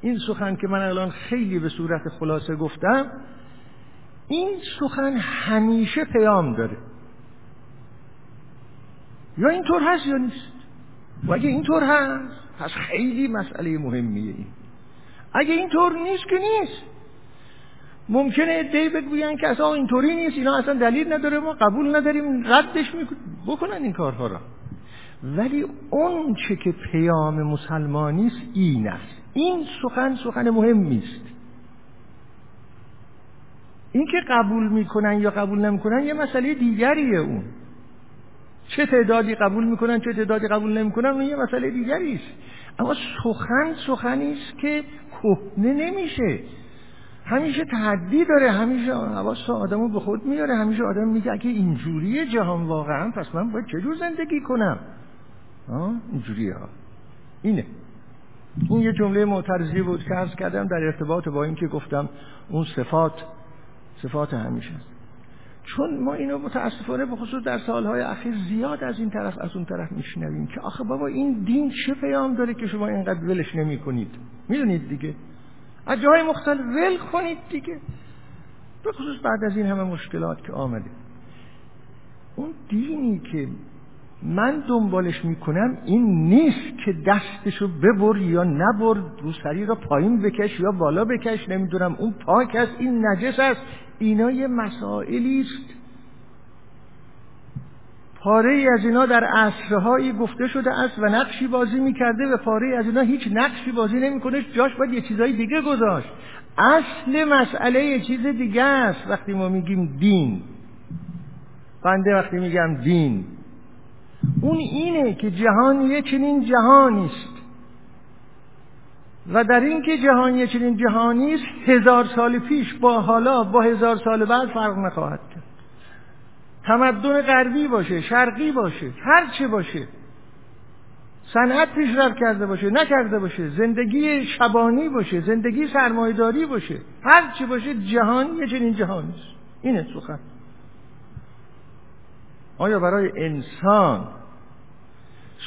Speaker 1: این سخن که من الان خیلی به صورت خلاصه گفتم این سخن همیشه پیام داره. یا اینطور هست یا نیست؟ و اگه اینطور هست پس خیلی مسئله مهمیه این. اگه اینطور نیست که نیست. ممکنه ادهی بگوین که اصلا اینطوری نیست اینا اصلا دلیل نداره ما قبول نداریم ردش بکنن این کارها را. ولی اون چه که پیام مسلمانی است این است. این سخن سخن مهمی است این که قبول می‌کنن یا قبول نمی‌کنن یه مسئله دیگریه اون. چه تعدادی قبول می‌کنن چه تعدادی قبول نمی‌کنن اون یه مسئله دیگری اما سخن سخنی است که کهنه نمیشه. همیشه تحدی داره همیشه حواس آدمو به خود میاره همیشه آدم میگه اگه اینجوریه جهان واقعا پس من باید چجور زندگی کنم؟ اینجوریه ها. اینه. این یه جمله معترضی بود که عرض کردم در ارتباط با این که گفتم اون صفات صفات همیشه است. چون ما اینو متاسفانه به خصوص در سالهای اخیر زیاد از این طرف از اون طرف میشنویم که آخه بابا این دین چه پیام داره که شما اینقدر ولش نمی کنید می‌دونید دیگه؟ از جاهای مختلف ول کنید دیگه. به خصوص بعد از این همه مشکلات که آمده. اون دینی که من دنبالش می‌کنم این نیست که دستشو ببر یا نبر روسری را پایین بکش یا بالا بکش نمی‌دونم اون پاک است این نجس است. اینا یه مسائلی است. پاره ای از اینا در عصرهایی گفته شده است و نقشی بازی می‌کرده و پاره ای از اینا هیچ نقشی بازی نمی‌کنه جاش باید یه چیزای دیگه گذاشت. اصل مسئله یه چیز دیگه است. وقتی ما میگیم دین بنده وقتی میگم دین اون اینه که جهان یه چنین جهانی است. و در این که جهان یه چنین جهانی است هزار سال پیش با حالا با هزار سال بعد فرق نخواهد تمدن غربی باشه شرقی باشه هر چه باشه. صنعت پیشرفت کرده باشه نکرده باشه. زندگی شبانی باشه زندگی سرمایداری باشه. هر چه باشه جهان یه چنین جهانی است. اینه سخن. آیا برای انسان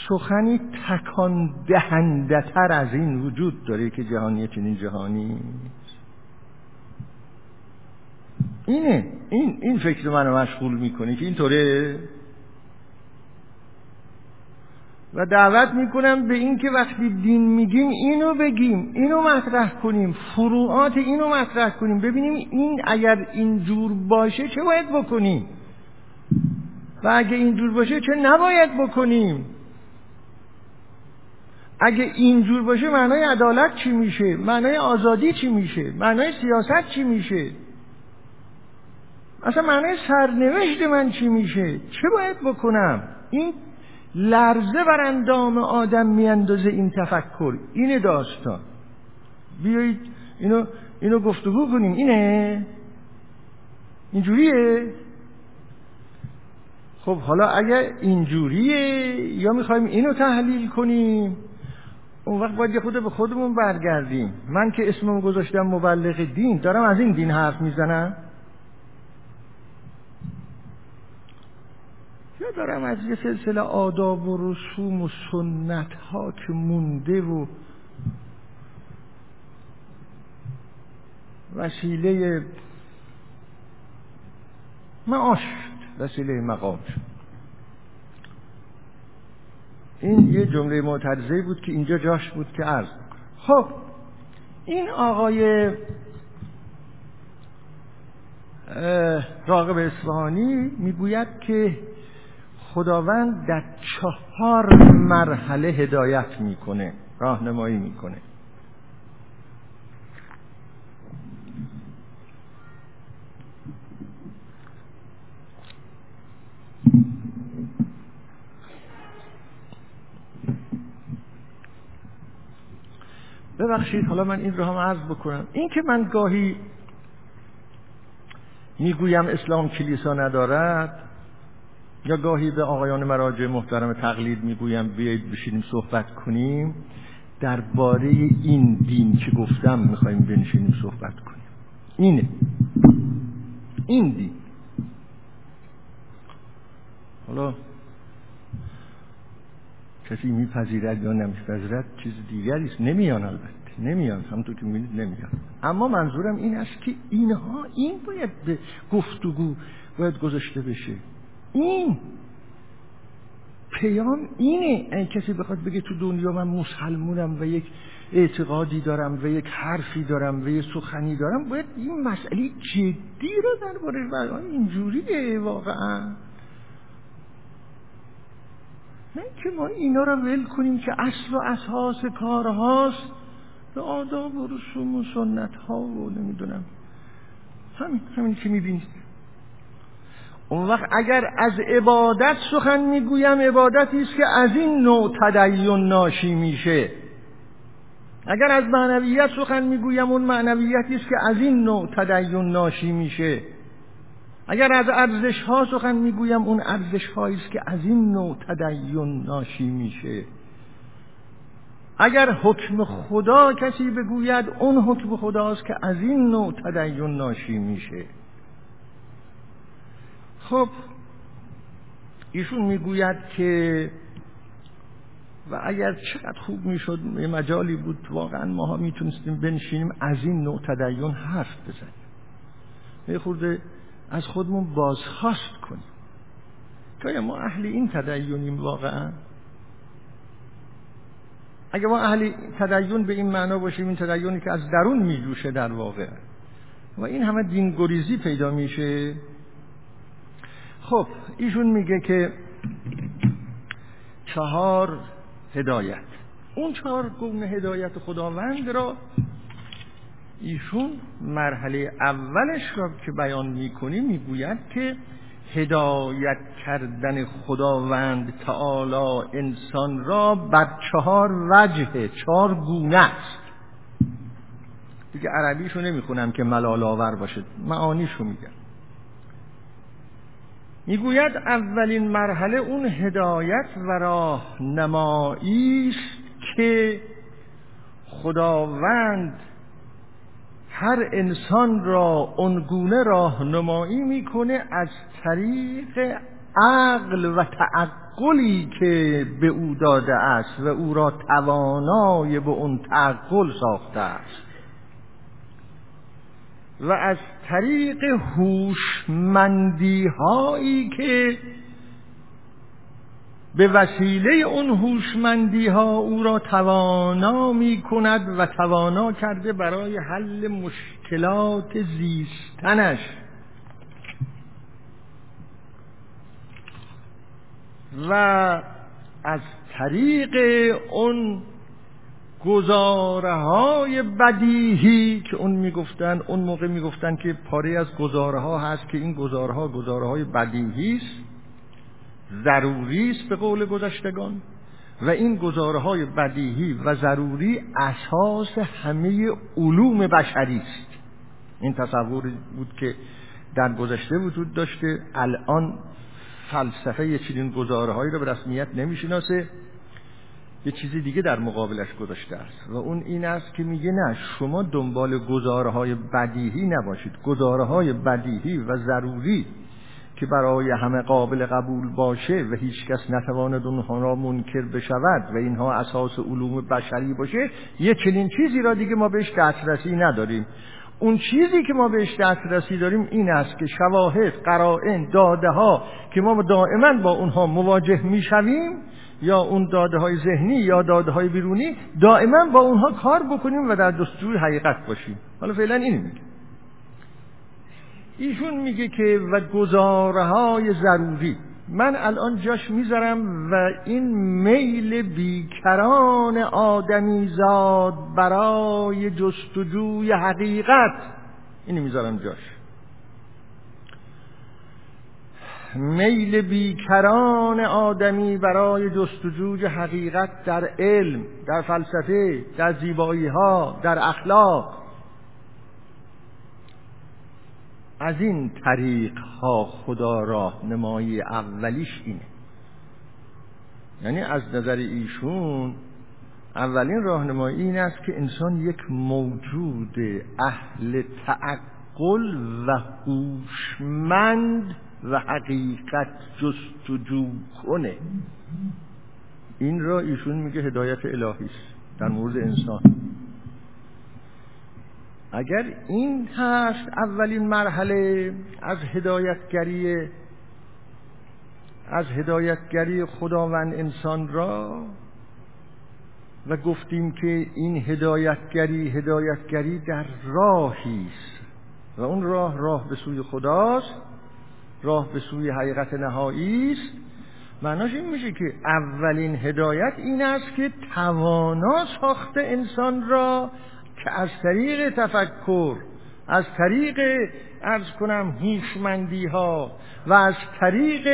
Speaker 1: سخنی تکان دهنده تر از این وجود داره که جهانی چنین جهانی؟ اینه. این این فکر منو مشغول می‌کنه که اینطوره. و دعوت می‌کنم به این که وقتی دین میگیم اینو بگیم اینو مطرح کنیم فروعات اینو مطرح کنیم ببینیم این اگر اینجور باشه چه باید بکنیم؟ و اگه اینجور باشه چه نباید بکنیم؟ اگه اینجور باشه معنای عدالت چی میشه؟ معنای آزادی چی میشه؟ معنای سیاست چی میشه؟ اصلا معنای سرنوشت من چی میشه؟ چه باید بکنم؟ این لرزه بر اندام آدم میاندازه این تفکر. اینه داستان. بیایید اینو اینو گفتگو کنیم. اینه؟ اینجوریه؟ خب حالا اگه اینجوریه یا می‌خوایم اینو تحلیل کنیم؟ اون وقت باید یه خود به خودمون برگردیم. من که اسمم گذاشتم مبلغ دین دارم از این دین حرف می‌زنم؟ یا دارم از یه سلسله آداب و رسوم و سنت ها که مونده و وسیله معاش وسیله مقام. این یه جمله معترضه بود که اینجا جاش بود که عرض خب این آقای راقب اصفهانی می‌گوید که خداوند در چهار مرحله هدایت می‌کنه راهنمایی می‌کنه. ببخشید حالا من این رو هم عرض بکنم. این که من گاهی می‌گویم اسلام کلیسا ندارد یا گاهی به آقایان مراجع محترم تقلید می‌گویم بیایید بشینیم صحبت کنیم. درباره این دین که گفتم می‌خوایم بنشینیم صحبت کنیم. اینه. این دین. حالا کسی میپذیرد یا نمیپذیرد چیز دیگری است. نمیان البته. نمیان. همونطور که می‌بینید نمیان. اما منظورم این است که اینها این باید به گفتگو باید گذاشته بشه. این پیام اینه. این کسی بخواد بگه تو دنیا من مسلمونم و یک اعتقادی دارم و یک حرفی دارم و یک سخنی دارم باید این مسئله جدی رو درباره بیان اینجوریه واقعا. نه که ما اینا رو ول کنیم که اصل و اساس کارهاست. به آداب و رسوم و سنت ها و نمی‌دونم. همین همین که می‌بینید. اون وقت اگر از عبادت سخن می‌گویم عبادتی است که از این نوع تدین ناشی میشه. اگر از معنویت سخن می‌گویم اون معنویتی است که از این نوع تدین ناشی میشه. اگر از ارزش ها سخن می‌گویم اون ارزش هایی است که از این نوع تدین ناشی میشه. اگر حکم خدا کسی بگوید اون حکم خداست که از این نوع تدین ناشی میشه. خب ایشون می‌گوید که و اگر چقدر خوب می‌شد یه مجالی بود واقعا ماها می‌تونستیم بنشینیم از این نوع تدین حرف بزنیم. یه از خودمون بازخواست کنیم. که ما اهل این تدینیم واقعا؟ اگه ما اهل تدین به این معنا باشیم این تدینی که از درون میجوشه در واقع. و این همه دین گریزی پیدا میشه. خب ایشون میگه که چهار هدایت. اون چهار گونه هدایت خداوند را ایشون مرحله اولش را که بیان می‌کنی می‌گوید که هدایت کردن خداوند تعالی انسان را بر چهار وجه چهار گونه است. دیگه عربیشو نمی‌خونم که ملال آور باشه معانیشو میگم. می‌گوید اولین مرحله اون هدایت و راهنمایی است که خداوند هر انسان را اونگونه راهنمایی می‌کنه از طریق عقل و تعقلی که به او داده است و او را توانای به اون تعقل ساخته است. و از طریق هوشمندی هایی که به وسیله اون هوشمندی ها او را توانا می کند و توانا کرده برای حل مشکلات زیستنش. و از طریق اون گزاره های بدیهی که اون می‌گفتن اون موقع می‌گفتن که پاره از گزاره هست که این گزاره ها بدیهی است ضروری است به قول گذشتگان. و این گزاره های بدیهی و ضروری اساس همه علوم بشری است. این تصور بود که در گذشته وجود داشته. الان فلسفه چنین گزاره هایی رو به رسمیت نمی‌شناسه. یه چیزی دیگه در مقابلش گذاشته است. و اون این است که میگه نه شما دنبال گزاره های بدیهی نباشید. گزاره های بدیهی و ضروری که برای همه قابل قبول باشه و هیچ کس نتواند اونها را منکر بشود و اینها اساس علوم بشری باشه یه چنین چیزی را دیگه ما بهش دسترسی نداریم. اون چیزی که ما بهش دسترسی داریم این است که شواهد قرائن داده ها که ما دائما با اونها مواجه می‌شویم یا اون داده های ذهنی یا داده های بیرونی دائما با اونها کار بکنیم و در دستور حقیقت باشیم. حالا فعلا این میگه. ایشون میگه که و گزاره های ضروری. من الان جاش می‌ذارم و این میل بیکران آدمی زاد برای جستجوی حقیقت. اینو می‌ذارم جاش. میل بیکران آدمی برای جستجوی حقیقت در علم در فلسفه در زیبایی ها در اخلاق. از این طریق ها خدا راهنمایی اولیش اینه. یعنی از نظر ایشون اولین راهنمایی این است که انسان یک موجود اهل تعقل و هوشمند و حقیقت جستجو کنه این را ایشون میگه هدایت الهی است در مورد انسان. اگر این هست اولین مرحله از هدایتگری از هدایتگری خداوند انسان را و گفتیم که این هدایتگری هدایتگری در راهی است و اون راه راه به سوی خداست راه به سوی حقیقت نهایی است. معناش این میشه که اولین هدایت این است که توانا ساخت انسان را که از طریق تفکر از طریق ارز کنم هوشمندی ها و از طریق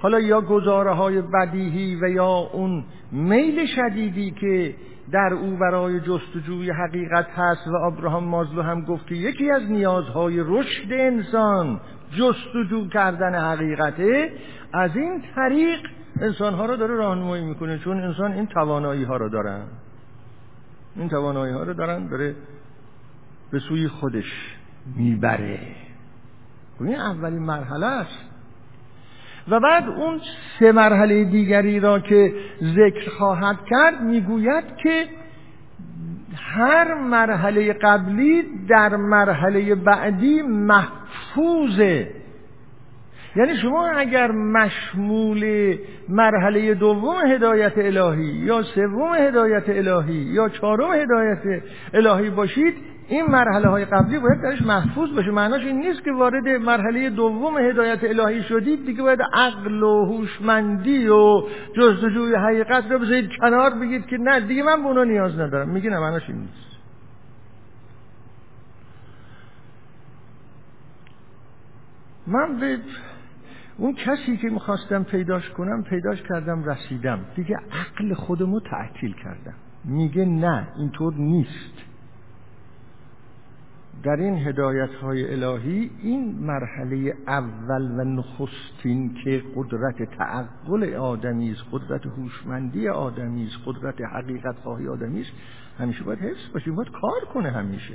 Speaker 1: حالا یا گزاره های بدیهی و یا اون میل شدیدی که در او برای جستجوی حقیقت هست و ابراهام مازلو هم گفت که یکی از نیازهای رشد انسان جستجو کردن حقیقته از این طریق انسانها رو داره راهنمایی می‌کنه چون انسان این توانایی ها رو دارن. این توانایی ها رو دارن داره به سوی خودش می‌بره. خب این اولین مرحله است. و بعد اون سه مرحله دیگری را که ذکر خواهد کرد می‌گوید که هر مرحله قبلی در مرحله بعدی محفوظه. یعنی شما اگر مشمول مرحله دوم هدایت الهی یا سوم هدایت الهی یا چهارم هدایت الهی باشید این مرحله های قبلی باید درش محفوظ باشه. معناش این نیست که وارد مرحله دوم هدایت الهی شدید دیگه باید عقل و هوشمندی و جستجوی حقیقت رو بذارید کنار بگید که نه دیگه من به اونا نیاز ندارم. میگه نه معناش این نیست. من به اون کسی که می‌خواستم پیداش کنم پیداش کردم رسیدم. دیگه عقل خودمو تعطیل کردم. میگه نه اینطور نیست. در این هدایت های الهی این مرحله اول و نخستین که قدرت تعقل آدمی است قدرت هوشمندی آدمی است قدرت حقیقت خواهی آدمی است همیشه باید حفظ باشه باید کار کنه همیشه.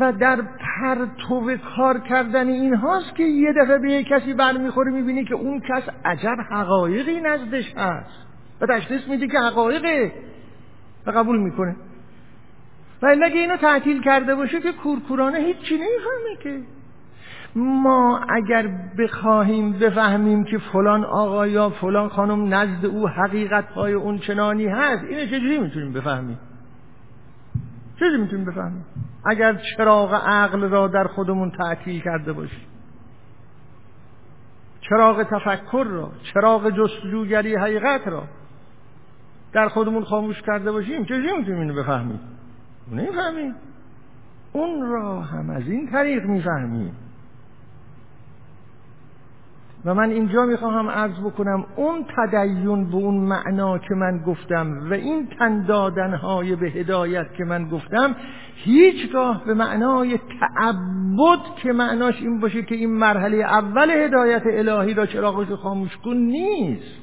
Speaker 1: و در پرتو کار کردن این هاست که یه دفعه به یه کسی برمیخوره می‌بینی که اون کس عجب حقایقی نزدش هست. و تشخیص میده که حقایقه و قبول می‌کنه. و اگه اینو تعطیل کرده باشه که کورکورانه هیچی نمی‌فهمه که. ما اگر بخواهیم بفهمیم که فلان آقا یا فلان خانم نزد او حقیقت های اون چنانی هست اینو چجوری می‌تونیم بفهمیم؟ چجوری می‌تونیم بفهمیم؟ اگر چراغ عقل را در خودمون تعطیل کرده باشیم. چراغ تفکر را چراغ جستجوگری حقیقت را در خودمون خاموش کرده باشیم چجوری می‌تونیم اینو بفهمیم؟ نمی‌فهمیم. اون را هم از این طریق می‌فهمیم. و من اینجا می‌خواهم عرض بکنم اون تدین به اون معنا که من گفتم و این تن های به هدایت که من گفتم هیچگاه به معنای تعبد که معناش این باشه که این مرحله اول هدایت الهی را چراغش خاموش کن نیست.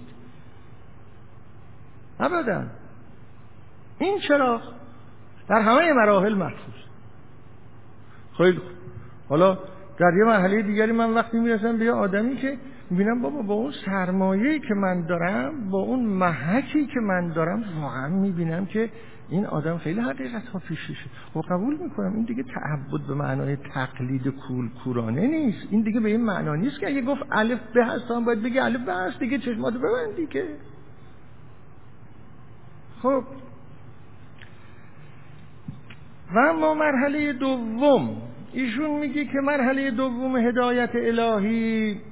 Speaker 1: ابدا. این چراغ در همه مراحل محفوظ خیلی حالا در یه مرحله دیگری من وقتی می‌رسم به یه آدمی که می‌بینم بابا با اون سرمایه‌ای که من دارم با اون محکی که من دارم واقعا می‌بینم که این آدم خیلی حقیقت ها پیششه. و خب قبول می‌کنم این دیگه تعبد به معنای تقلید کول کورانه نیست. این دیگه به این معنا نیست که اگه گفت الف به هستم باید بگی الف به هست دیگه چشماتو ببندی که خب. و اما مرحله دوم ایشون میگه که مرحله دوم هدایت الهی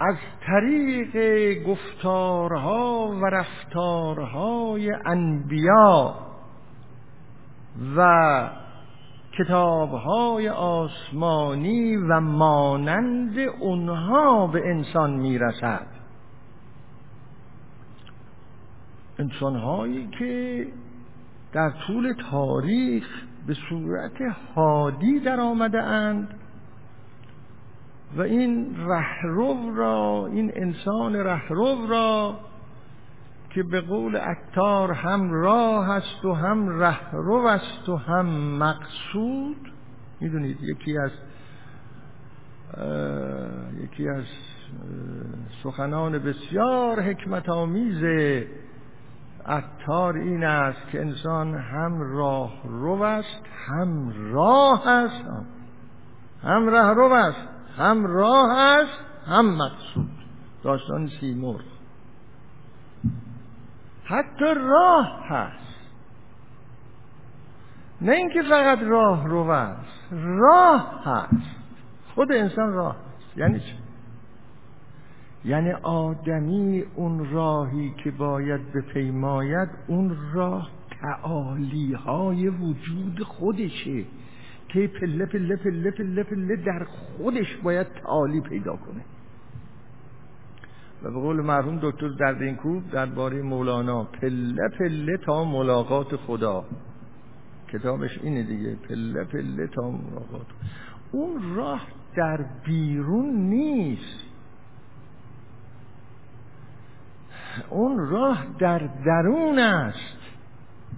Speaker 1: از طریق گفتارها و رفتارهای انبیا و کتابهای آسمانی و مانند اونها به انسان می‌رسد. انسانهایی که در طول تاریخ به صورت حادی در آمده اند و این رهرو را این انسان رهرو را که به قول اکتار هم راه است و هم رهرو است و هم مقصود. می‌دونید یکی از یکی از سخنان بسیار حکمت آمیز عطار این است که انسان هم راه رو است هم راه است هم ره رو است. هم راه است هم مقصود. داستان سیمرغ. حتی راه هست. نه اینکه فقط راه رو است راه هست. خود انسان راه هست. یعنی چه یعنی آدمی اون راهی که باید بپیماید اون راه تعالی های وجود خودشه. که پله پله پله پله پله در خودش باید تعالی پیدا کنه. و به قول مرحوم دکتر دردینکوب درباره مولانا پله پله تا ملاقات خدا. کتابش اینه دیگه پله پله تا ملاقات اون راه در بیرون نیست. اون راه در درون است.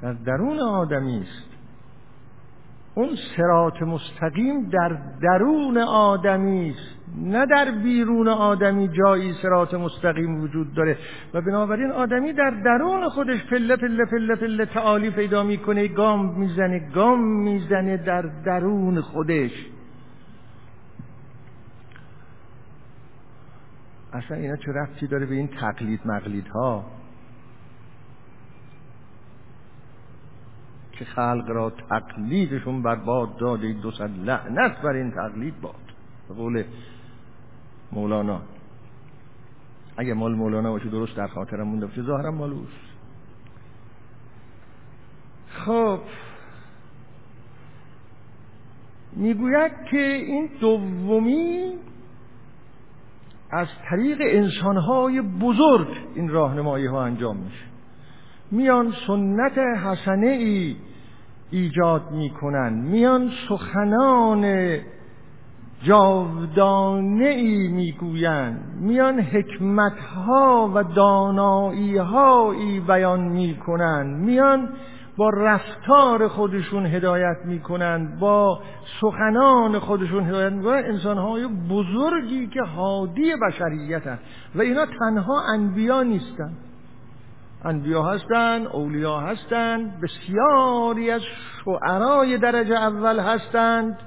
Speaker 1: در درون آدمی است. اون سرات مستقیم در درون آدمی است نه در بیرون آدمی جایی سرات مستقیم وجود داره. و بنابراین آدمی در درون خودش پله پله پله پله تعالی پیدا می‌کنه گام می‌زنه گام می‌زنه در درون خودش. اصلا اینا چه رفتی داره به این تقلید مقلید ها که خلق را تقلیدشون بر باد داده دو صد لعنت بر این تقلید باد. به قول مولانا. اگه مال مولانا باشه درست در خاطرم مونده باشه ظاهرا مالوش خب. می‌گوید که این دومی از طریق انسانهای بزرگ این راهنمایی ها انجام میشه. میان سنت حسنه ای ایجاد می‌کنن میان سخنان جاودانه ای می‌گویند. میان حکمت ها و دانایی هایی بیان می‌کنند. میان با رفتار خودشون هدایت می‌کنند. با سخنان خودشون هدایت می‌کنند. انسانهای بزرگی که بشریت هست و اینا تنها انبیا نیستند انبیا هستند اولیا هستند بسیاری از شعرای درجه اول هستند.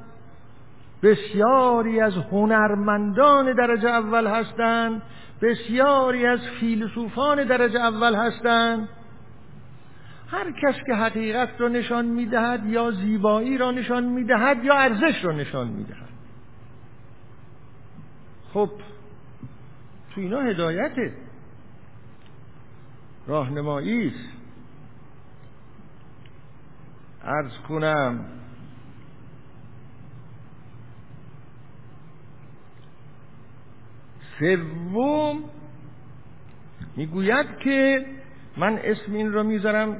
Speaker 1: بسیاری از هنرمندان درجه اول هستند. بسیاری از فیلسوفان درجه اول هستند. هر کس که حقیقت را نشان می‌دهد یا زیبایی را نشان می‌دهد یا ارزش را نشان می‌دهد. خب تو اینا هدایته. راهنمایی است. ارز کنم سوم می‌گوید که من اسم این را می‌ذارم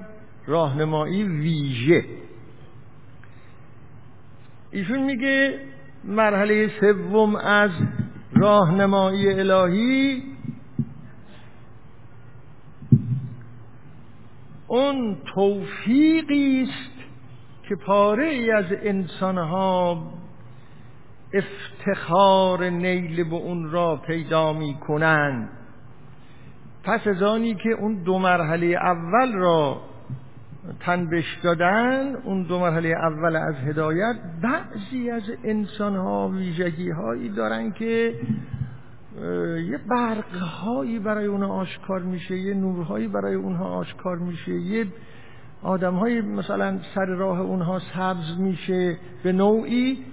Speaker 1: راهنمایی ویژه. ایشون میگه مرحله سوم از راهنمایی الهی اون توفیقی است که پاره ای از انسانها افتخار نیل به اون را پیدا می کنند پس از آنی که اون دو مرحله اول را تنبش دادن اون دو مرحله اول از هدایت بعضی از انسان ها ویژگی هایی دارن که یه برق هایی برای اونها آشکار میشه یه نورهایی برای اونها آشکار میشه یه آدم های مثلا سر راه اونها سبز میشه به نوعی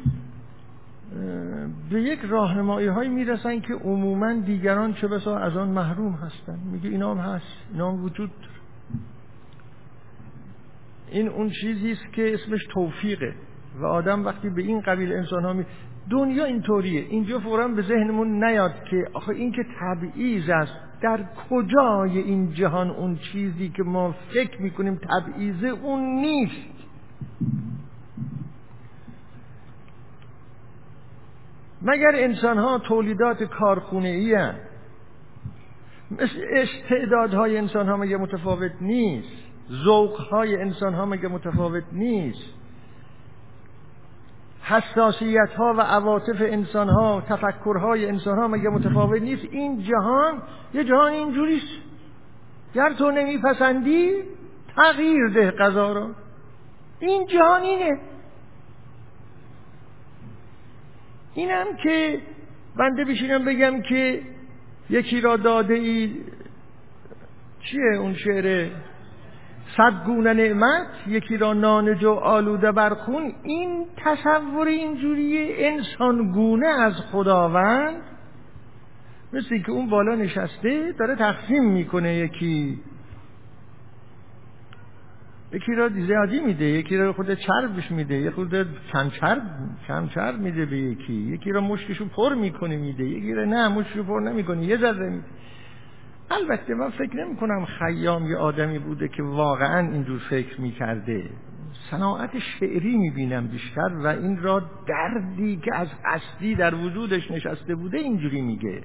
Speaker 1: به یک راهنمایی هایی می‌رسن که عموما دیگران چه بسا از آن محروم هستن. میگه اینا هم هست اینا هم وجود داره. این اون چیزی است که اسمش توفیقه و آدم وقتی به این قبیل انسان ها می دنیا اینطوریه. اینجا فورا به ذهنمون نیاد که آخه این که تبعیض است. در کجای این جهان اون چیزی که ما فکر می‌کنیم تبعیض اون نیست. مگر انسان ها تولیدات کارخونه ای مثل مثل استعدادهای انسان ها مگه متفاوت نیست؟ ذوق های انسان ها مگه متفاوت نیست؟ حساسیت ها و عواطف انسان ها تفکر های انسان ها مگه متفاوت نیست؟ این جهان یه جهان اینجوریست. گر تو نمیپسندی تغییر ده قضا را این جهان اینه. اینم که بنده بشینم بگم که یکی را داده ای چیه اون شعر؟ صد گونه نعمت یکی را نانج و آلوده برخون این تصور اینجوری انسان گونه از خداوند؟ مثل که اون بالا نشسته داره تقسیم می‌کنه یکی یکی را زیادی میده یکی را خود چربش میده یکی خود کم چرب کم چرب میده به یکی یکی را مشکشو پر می‌کنه میده یکی را نه مشکشو پر نمی‌کنه یه ذره میده. البته من فکر نمی کنم خیام یه آدمی بوده که واقعا اینجور فکر می‌کرده صناعت شعری می‌بینم بیشتر و این را دردی که از هستی در وجودش نشسته بوده اینجوری میگه.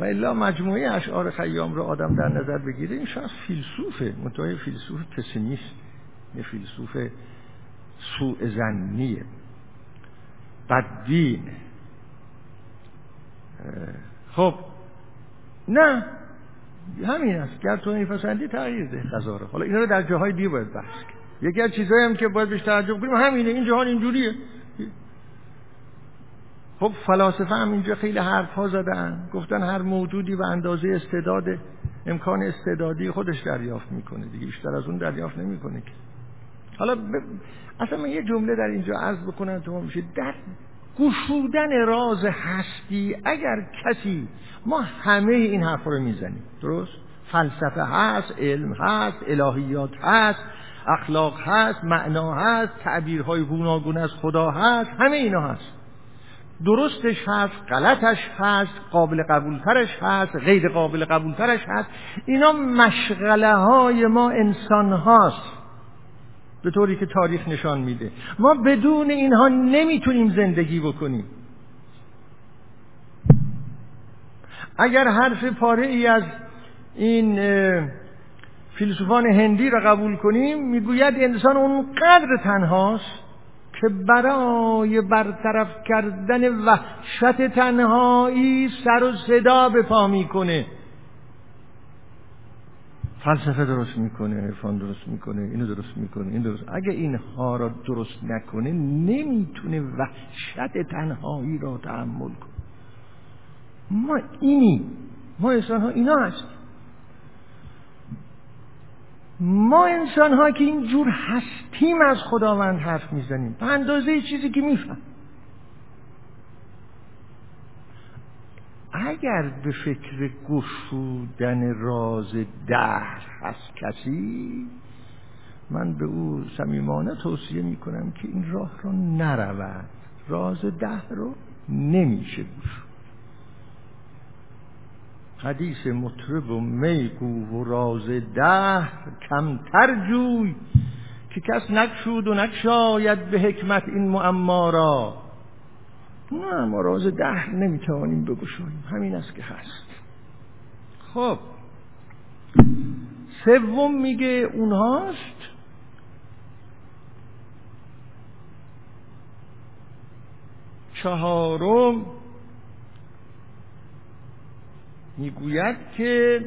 Speaker 1: و الا مجموعه اشعار خیام رو آدم در نظر بگیره این شخص فیلسوفه متوجه فیلسوف پسیمیست یه فیلسوف سوء زنیه بددین خب نه همین است. گر تو پسندی تغییر ده قضا حالا اینا رو در جاهای دیگه باید بحث یکی از چیزایی هم که باید بهش توجه کنیم همینه این جهان اینجوریه. خب فلاسفه هم اینجا خیلی حرف ها زدن. گفتن هر موجودی و اندازه استعداد امکان استعدادی خودش دریافت می‌کنه دیگه. بیشتر از اون دریافت نمی‌کنه که. حالا ب... اصلا من یه جمله در اینجا عرض بکنم تو میشه. در گشودن راز هستی اگر کسی ما همه این حرف رو می‌زنیم. درست؟ فلسفه هست علم هست الهیات هست اخلاق هست معنا هست تعبیرهای گوناگون از خدا هست همه اینا هست. درستش هست غلطش هست قابل قبولترش هست غیر قابل قبولترش هست. اینا مشغله های ما انسان هاست. به طوری که تاریخ نشان میده. ما بدون اینها نمی‌تونیم زندگی بکنیم. اگر حرف پاره ای از این فیلسوفان هندی را قبول کنیم می‌گوید انسان اونقدر تنهاست که برای برطرف کردن وحشت تنهایی سر و صدا به پا می‌کنه. فلسفه درست می‌کنه عرفان درست می‌کنه اینو درست می‌کنه این درست. اگه اینها را درست نکنه نمی‌تونه وحشت تنهایی را تحمل کنه. ما اینی. ما انسان ها اینا هست. ما انسان ها که اینجور هستیم از خداوند حرف می‌زنیم. به اندازه چیزی که میفهم اگر به فکر گشودن راز دهر هست کسی من به او صمیمانه توصیه می‌کنم که این راه را نرود. راز ده رو نمیشه گشود. حدیث مطرب و میگو و راز ده کمتر جوی که کس نکشود و نکشاید به حکمت این معما را. نه ما راز ده نمی‌توانیم بگشاییم. همین است که هست. خب. سوم میگه اونهاست چهارم می‌گوید که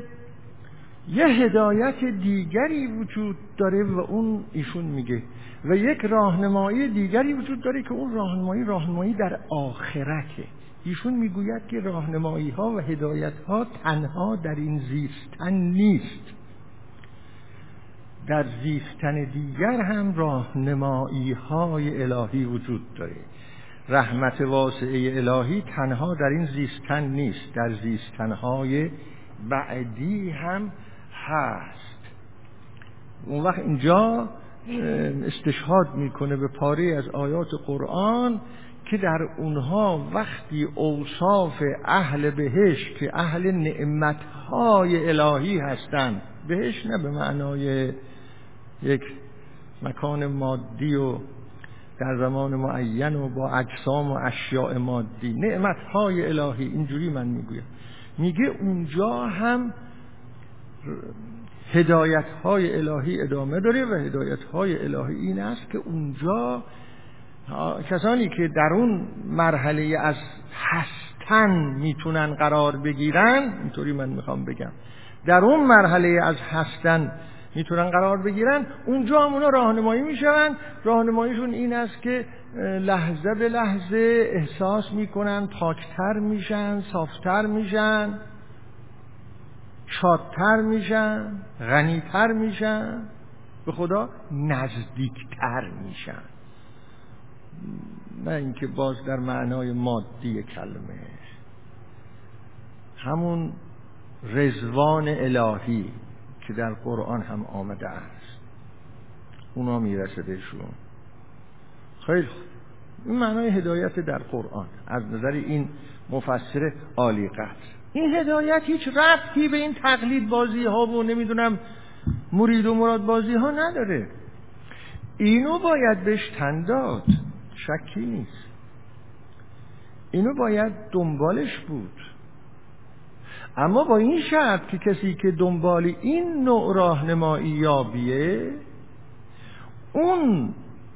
Speaker 1: یه هدایت دیگری وجود داره و اون ایشون میگه. و یک راهنمایی دیگری وجود داره که اون راهنمایی راهنمایی در آخرته. ایشون می‌گوید که راهنمایی ها و هدایت ها تنها در این زیستن نیست. در زیستن دیگر هم راهنمایی های الهی وجود داره. رحمت واسعه الهی تنها در این زیستن نیست در زیستنهای بعدی هم هست. اون وقت اینجا استشهاد می‌کنه به پاره از آیات قرآن که در اونها وقتی اوصاف اهل بهش که اهل نعمتهای الهی هستند بهش نه به معنای یک مکان مادی و در زمان معین و با اجسام و اشیاء مادی نعمت های الهی اینجوری من می‌گویم. میگه اونجا هم هدایت های الهی ادامه داره و هدایت های الهی این است که اونجا کسانی که در اون مرحله از هستن می‌تونن قرار بگیرن اینطوری من می‌خوام بگم در اون مرحله از هستن می‌تونن قرار بگیرن اونجا هم اونا راهنمایی میشون راهنماییشون این است که لحظه به لحظه احساس می‌کنن پاکتر میشن صافتر میشن. شادتر میشن غنیتر میشن به خدا نزدیکتر میشن. نه اینکه باز در معنای مادی کلمه. همون رزوان الهی که در قرآن هم آمده است. اونا می‌رسه بهشون. خیلی این معنای هدایت در قرآن. از نظر این مفسر عالی قدر. این هدایت هیچ ربطی به این تقلید بازی ها و نمی‌دونم مرید و مراد بازی ها نداره. اینو باید بهش تنداد شکی نیست. اینو باید دنبالش بود. اما با این شرط که کسی که دنبال این نوع راهنمایی یابیه اون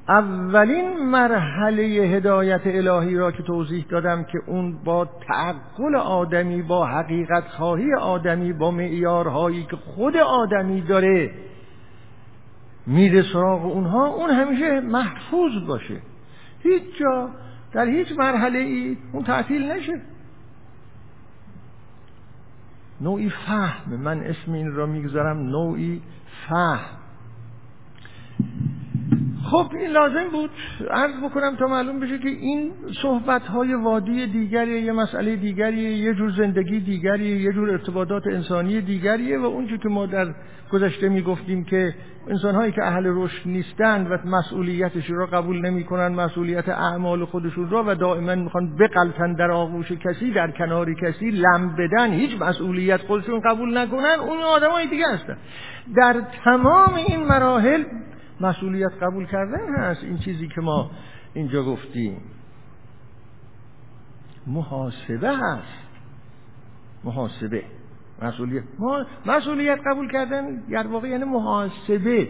Speaker 1: اولین مرحله هدایت الهی را که توضیح دادم که اون با تعقل آدمی با حقیقت خواهی آدمی با معیارهایی که خود آدمی داره میره سراغ اونها اون همیشه محفوظ باشه. هیچ جا در هیچ مرحله ای اون تعطیل نشه. نوعی فهم من اسم این را می‌گذارم نوعی فهم. خب این لازم بود. عرض بکنم تا معلوم بشه که این صحبت های وادی دیگری یه مسئله دیگریه یه جور زندگی دیگریه یه جور ارتباطات انسانی دیگریه و اونجور که ما در گذشته می‌گفتیم که انسان هایی که اهل رشد نیستند و مسئولیتش را قبول نمی‌کنن مسئولیت اعمال خودشون را و دائما می‌خوان بقلتن در آغوش کسی در کنار کسی لم بدن هیچ مسئولیت خودشون قبول نکنن اون آدم های دیگه هستن. در تمام این مراحل مسئولیت قبول کردن هست. این چیزی که ما اینجا گفتیم. محاسبه هست. محاسبه. مسئولیت. مسئولیت قبول کردن در واقع یعنی محاسبه.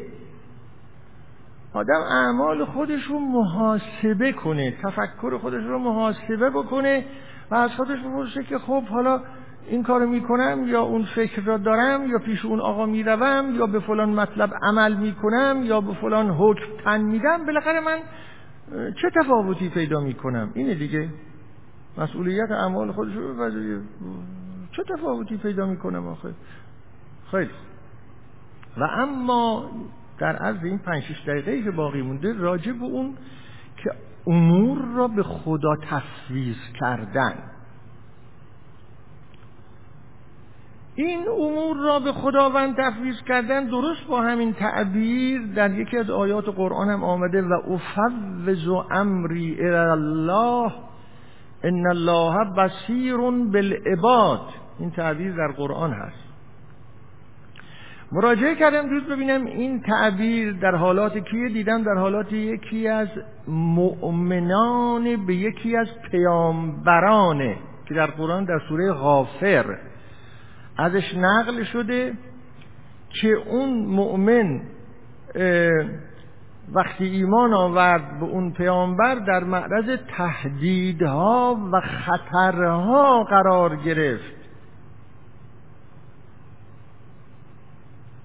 Speaker 1: آدم اعمال خودش رو محاسبه کنه. تفکر خودش رو محاسبه بکنه و از خودش بپرسه که خب حالا این کارو می‌کنم یا اون فکر را دارم یا پیش اون آقا می‌روم یا به فلان مطلب عمل می‌کنم یا به فلان حکم تن میدم بالاخره من چه تفاوتی پیدا می‌کنم؟ اینه دیگه. مسئولیت اعمال خودش رو چه تفاوتی پیدا می‌کنم آخه؟ خیلی. و اما در عرض این پنج شش دقیقه که باقی مونده راجع به اون که امور را به خدا تفویض کردن. این امور را به خداوند تفویض کردن درست با همین تعبیر در یکی از آیات قرآن هم آمده و افوض امری الله ان الله بصیر بالعباد. این تعبیر در قرآن هست. مراجعه کردم دوست ببینم این تعبیر در حالات کیه؟ دیدم در حالات یکی از مؤمنان به یکی از پیامبرانه که در قرآن در سوره غافر ازش نقل شده که اون مؤمن وقتی ایمان آورد به اون پیامبر در معرض تهدیدها و خطرها قرار گرفت.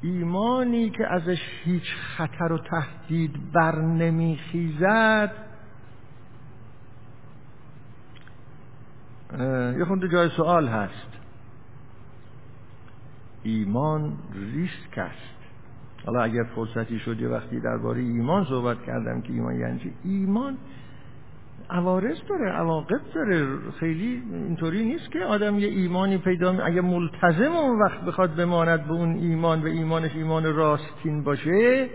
Speaker 1: ایمانی که ازش هیچ خطر و تهدید بر نمیخیزد یه خونده جای سوال هست. ایمان ریسک است. حالا اگر فرصتی شد یه وقتی درباره ایمان صحبت کردم که ایمان یعنی چی؟ ایمان عوارض داره عواقب داره. خیلی اینطوری نیست که آدم یه ایمانی پیدا اگه ملتزم اون وقت بخواد بماند به اون ایمان و ایمانش ایمان راستین باشه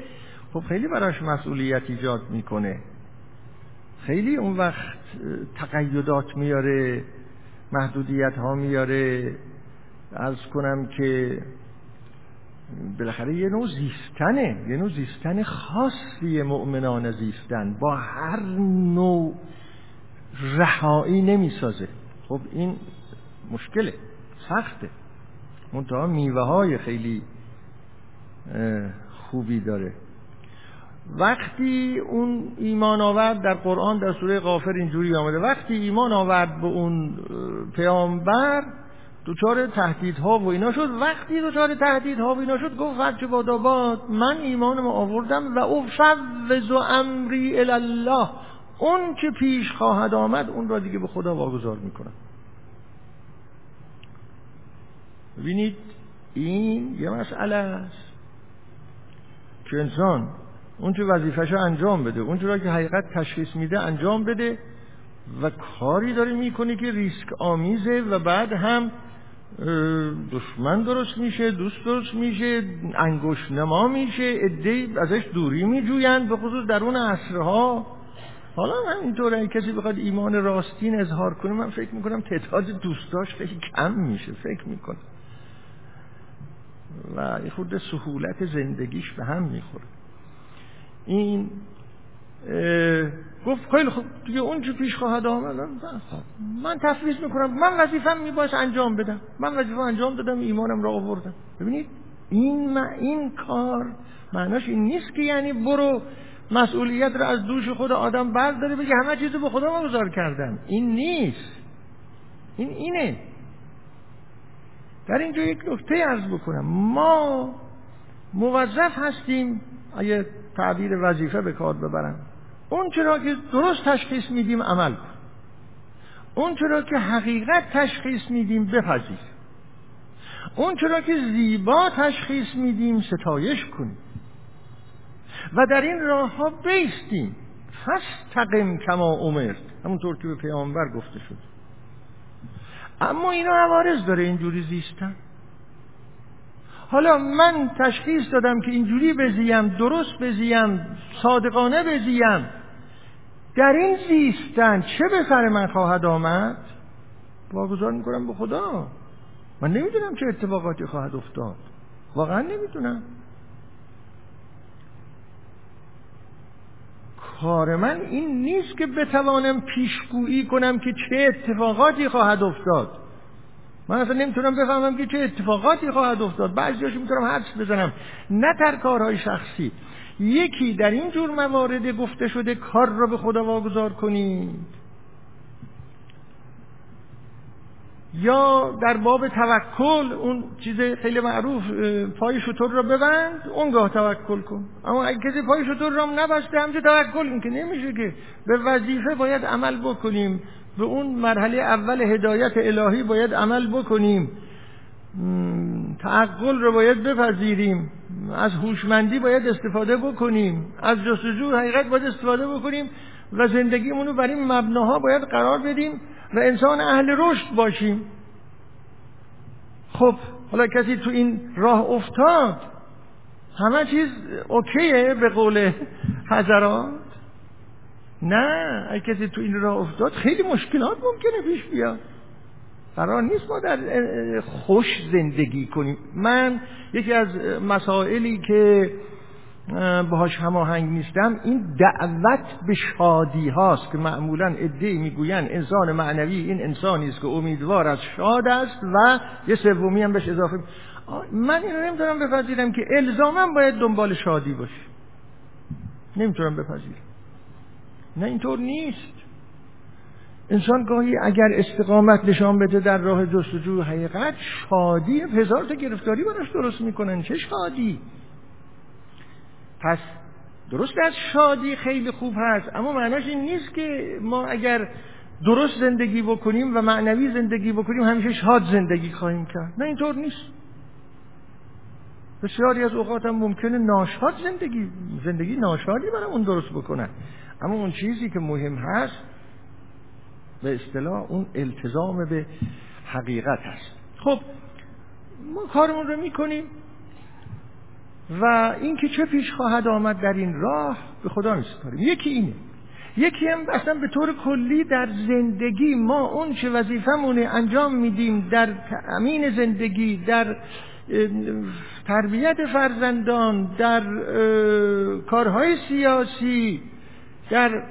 Speaker 1: خب خیلی براش مسئولیت ایجاد می‌کنه. خیلی اون وقت تقیدات میاره محدودیت ها میاره. از کنم که بالاخره یه نوع زیستنه یه نوع زیستن خاصی مؤمنان زیستن. با هر نوع رهایی نمی‌سازه. خب این مشکله سخته. منتها میوه های خیلی خوبی داره. وقتی اون ایمان آورد در قرآن در سوره غافر اینجوری آمده وقتی ایمان آورد به اون پیامبر دوچار تهدیدها و اینا شد. وقتی دوچار تهدیدها و اینا شد گفت هرچه باداباد من ایمانم آوردم و افوض امری الله اون که پیش خواهد آمد اون را دیگه به خدا واگذار می‌کنم. ببینید این یه مسئله است که انسان اون چه وظیفش انجام بده اون را که حقیقت تشخیص میده انجام بده و کاری داره می‌کنه که ریسک آمیزه و بعد هم دشمن درست میشه دوست درست میشه انگوش نما میشه ادهی ازش دوری میجویند به خصوص در اون عصرها. حالا من اینطور کسی بخواد ایمان راستین اظهار کنه من فکر می‌کنم تعداد دوستاش خیلی کم میشه فکر می‌کنم. و یه خود سهولت زندگیش به هم می‌خوره. این گفت خیلی خوب دیگه اون چه پیش خواهد آمد؟ من تفویض می‌کنم. من وظیفم میباید انجام بدم. من وظیفه انجام دادم ایمانم را آوردم. ببینید این این کار معناش این نیست که یعنی برو مسئولیت را از دوش خود آدم برداره بگه همه چیزو به خدا گذار کردم. این نیست. این اینه. در اینجا یک نکته ارز بکنم. ما موظف هستیم اگه تعبیر وظیفه به کار ببرم. اون چرا که درست تشخیص میدیم عمل کن. اون چرا که حقیقت تشخیص میدیم بپذیر. اون چرا که زیبا تشخیص میدیم ستایش کنیم. و در این راه ها بیستیم. فستقم کما امرت. همونطور که به پیامبر گفته شد. اما اینا عوارض داره اینجوری زیستن. حالا من تشخیص دادم که اینجوری بزیم درست بزیم صادقانه بزیم. در این زیستن چه به سر من خواهد آمد؟ واگذار می‌کنم به خدا. من نمی‌دونم چه اتفاقاتی خواهد افتاد. واقعا نمی‌دونم. کار من این نیست که بتوانم پیشگویی کنم که چه اتفاقاتی خواهد افتاد. من اصلا نمی‌تونم بفهمم که چه اتفاقاتی خواهد افتاد. بعضیاشو می‌تونم حدس بزنم. نه در کارهای شخصی. یکی در این جور موارد گفته شده کار را به خدا واگذار کنید. یا در باب توکل اون چیز خیلی معروف پای شطور را ببند اونگاه توکل کن. اما اگه کسی پای شطور را نبسته همچه توکل این که نمیشه که به وظیفه باید عمل بکنیم. به اون مرحله اول هدایت الهی باید عمل بکنیم. تعقل رو باید بپذیریم. از هوشمندی باید استفاده بکنیم. از جستجو حقیقت باید استفاده بکنیم و زندگیمونو بر این مبناها باید قرار بدیم و انسان اهل رشد باشیم. خب حالا کسی تو این راه افتاد همه چیز اوکیه به قول حضرات. نه اگه کسی تو این راه افتاد خیلی مشکلات ممکنه پیش بیاد. قرار نیست ما در خوش زندگی کنیم. من یکی از مسائلی که باهاش هماهنگ نیستم این دعوت به شادی هاست که معمولا ادعی می‌گوین انسان معنوی این انسانی است که امیدوار از شاد است و یه سومی هم بهش اضافه من اینو نمی‌تونم بپذیرم که الزاما باید دنبال شادی باشه. نمی‌تونم بپذیرم. نه اینطور نیست. انسان گاهی اگر استقامت نشان بده در راه جستجو حقیقت شادی هزار تا گرفتاری براش درست می‌کنن. چه شادی؟ پس درست از شادی خیلی خوب هست اما معناش این نیست که ما اگر درست زندگی بکنیم و معنوی زندگی بکنیم همیشه شاد زندگی خواهیم کرد. نه اینطور نیست. بسیاری از اوقات هم ممکنه ناشاد زندگی زندگی ناشادی اون درست بکنن. اما اون چیزی که مهم هست به اصطلاح اون التزام به حقیقت هست. خب ما کارمون رو می‌کنیم و اینکه چه پیش خواهد آمد در این راه به خدا میسپاریم. یکی اینه. یکی هم اصلا به طور کلی در زندگی ما اون چه وظیفمونه انجام میدیم در تأمین زندگی در تربیت فرزندان در کارهای سیاسی در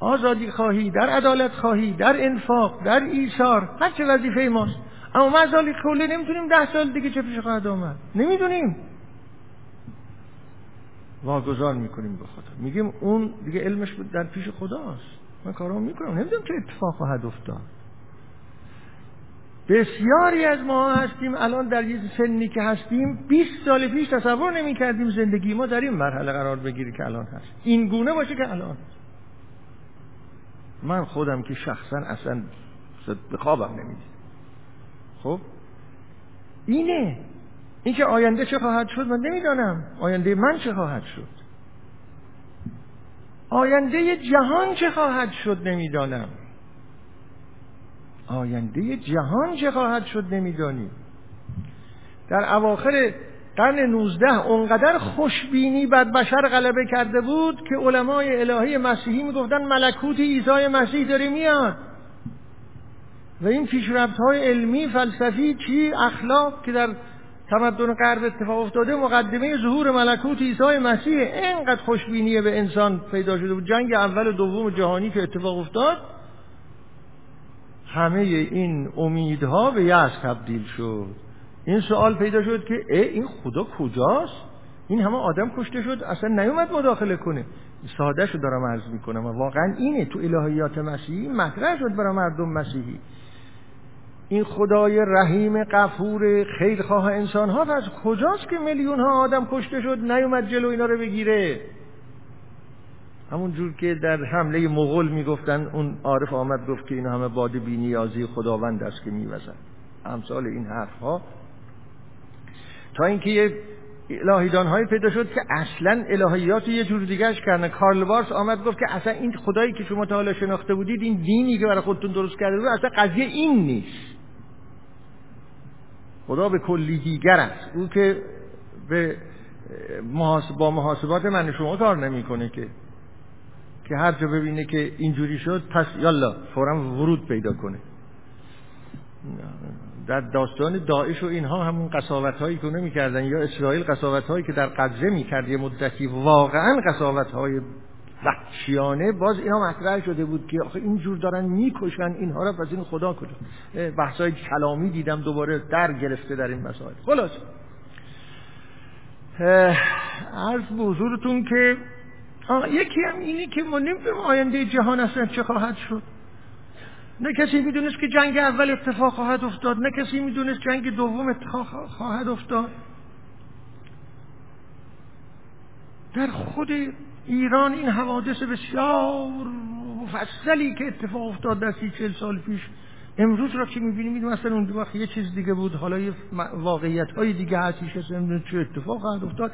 Speaker 1: آزادی خواهی در عدالت خواهی در انفاق در ایثار هر چه وظیفه ماست. اما مزالی کلی نمی‌تونیم ده سال دیگه چه پیش خواهد آمد. نمی‌دونیم. واگذار می‌کنیم به خدا. میگیم اون دیگه علمش در پیش خداست. من کارام می‌کنم. نمی‌دونم چه اتفاق خواهد افتاد. بسیاری از ما هستیم الان در یه سنی که هستیم 20 سال پیش تصور نمی کردیم زندگی ما در این مرحله قرار بگیری که الان هست. این گونه باشه که الان من خودم که شخصا اصلا به خوابم نمی‌دید خب؟ اینه. اینکه آینده چه خواهد شد من نمی‌دانم. آینده من چه خواهد شد؟ آینده جهان چه خواهد شد نمی‌دانم. آینده جهان چه خواهد شد نمی‌دانیم در اواخر قرن 19 اونقدر خوشبینی بر بشر غلبه کرده بود که علمای الهی مسیحی می‌گفتن ملکوت عیسی مسیح داره میاد. و این پیشرفت های علمی فلسفی چی؟ اخلاق که در تمدن غرب اتفاق افتاده مقدمه ظهور ملکوت عیسی مسیح اینقدر خوشبینی به انسان پیدا شده بود. جنگ اول و دوم جهانی که اتفاق افتاد. همه این امیدها به یأس تبدیل شد. این سوال پیدا شد که ای این خدا کجاست؟ این همه آدم کشته شد اصلا نیومد مداخله کنه. ساده شو دارم عرض می‌کنم. واقعا اینه تو الهیات مسیحی مطرح شد برای مردم مسیحی. این خدای رحیم قفور خیرخواه انسان ها از کجاست که میلیون ها آدم کشته شد نیومد جلو اینا رو بگیره؟ همون جور که در حمله مغول می‌گفتن اون عارف آمد گفت که این همه باد بینیازی خداوند است که میوزن امثال این حرف ها تا اینکه یه الهیدان های پیدا شد که اصلا الهیات یه جور دیگهش کردن. کارل بارس آمد گفت که اصلا این خدایی که شما تا حالا شناخته بودید این دینی که برای خودتون درست کرده بود اصلا قضیه این نیست. خدا به کلی دیگر است. او که به با محاسبات من شما کار نمی‌کنه که که هر جا ببینه که اینجوری شد پس یالا فورا ورود پیدا کنه. در داستان داعش و اینها همون قصاوت هایی که نمی‌کردن یا اسرائیل قصاوت هایی که در غزه می‌کرد یه مدتی واقعا قصاوت های وحشیانه باز اینا مطرح شده بود که آخه اینجور دارن می‌کشن اینها را پس این خدا کجا بحث های کلامی دیدم دوباره در گرفته در این مسائل. خلاص. عرض به حضورتون که یکی هم اینی که ما نمی‌دونیم آینده جهان اصلا چه خواهد شد. نه کسی می‌دونست که جنگ اول اتفاق خواهد افتاد نه کسی می‌دونست جنگ دوم اتفاق خواهد افتاد. در خود ایران این حوادث بسیار مفصلی که اتفاق افتاد در سی چل سال پیش. امروز را که می‌بینیم می‌دونیم مثلا اون وقت یه چیز دیگه بود. حالا یه واقعیت های دیگه هستیش چه اتفاق خواهد افتاد.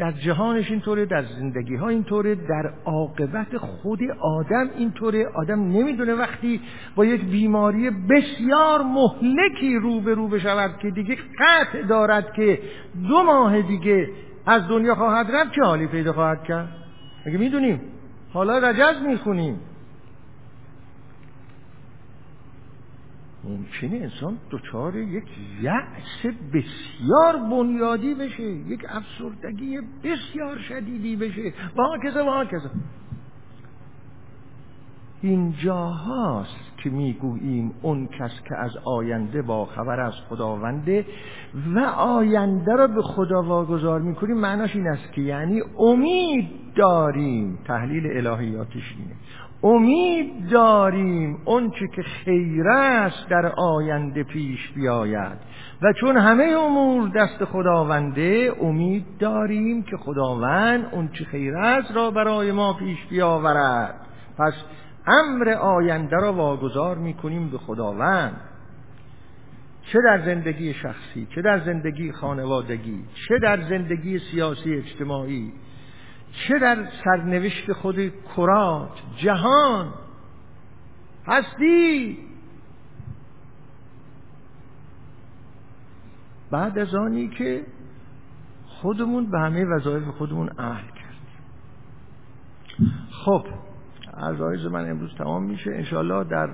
Speaker 1: در جهانش اینطوره در زندگی ها اینطوره در عاقبت خود آدم اینطوره. آدم نمی‌دونه وقتی با یک بیماری بسیار مهلکی رو به رو بشود که دیگه قطع دارد که دو ماه دیگه از دنیا خواهد رفت چه حالی پیدا خواهد کرد؟ اگه می‌دونیم؟ حالا رجز می‌خونیم. ممکنه انسان دچار یک یأس بسیار بنیادی بشه یک افسردگی بسیار شدیدی بشه. و کذا و کذا اینجا هاست که می‌گوییم اون کس که از آینده با خبر از خداونده و آینده را به خدا واگذار می‌کنیم. معناش این است که یعنی امید داریم. تحلیل الهیاتش اینه. امید داریم اونچه که خیر است در آینده پیش بیاید. و چون همه امور دست خداونده امید داریم که خداوند اونچه خیر است را برای ما پیش بیاورد. پس امر آینده را واگذار می‌کنیم به خداوند. چه در زندگی شخصی چه در زندگی خانوادگی چه در زندگی سیاسی اجتماعی چه در سرنوشت خود کرات جهان هستی؟ بعد از آنی که خودمون به همه وظایف خودمون اهل کردیم. خب عرضایز من امروز تمام میشه. انشاءالله در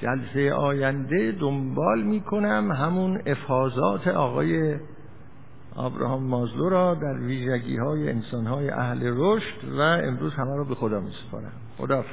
Speaker 1: جلسه آینده دنبال می‌کنم همون افاظات آقای آبراهام مازلو را در ویژگی های انسان های اهل رشد و امروز همه را به خدا می سپارم خدا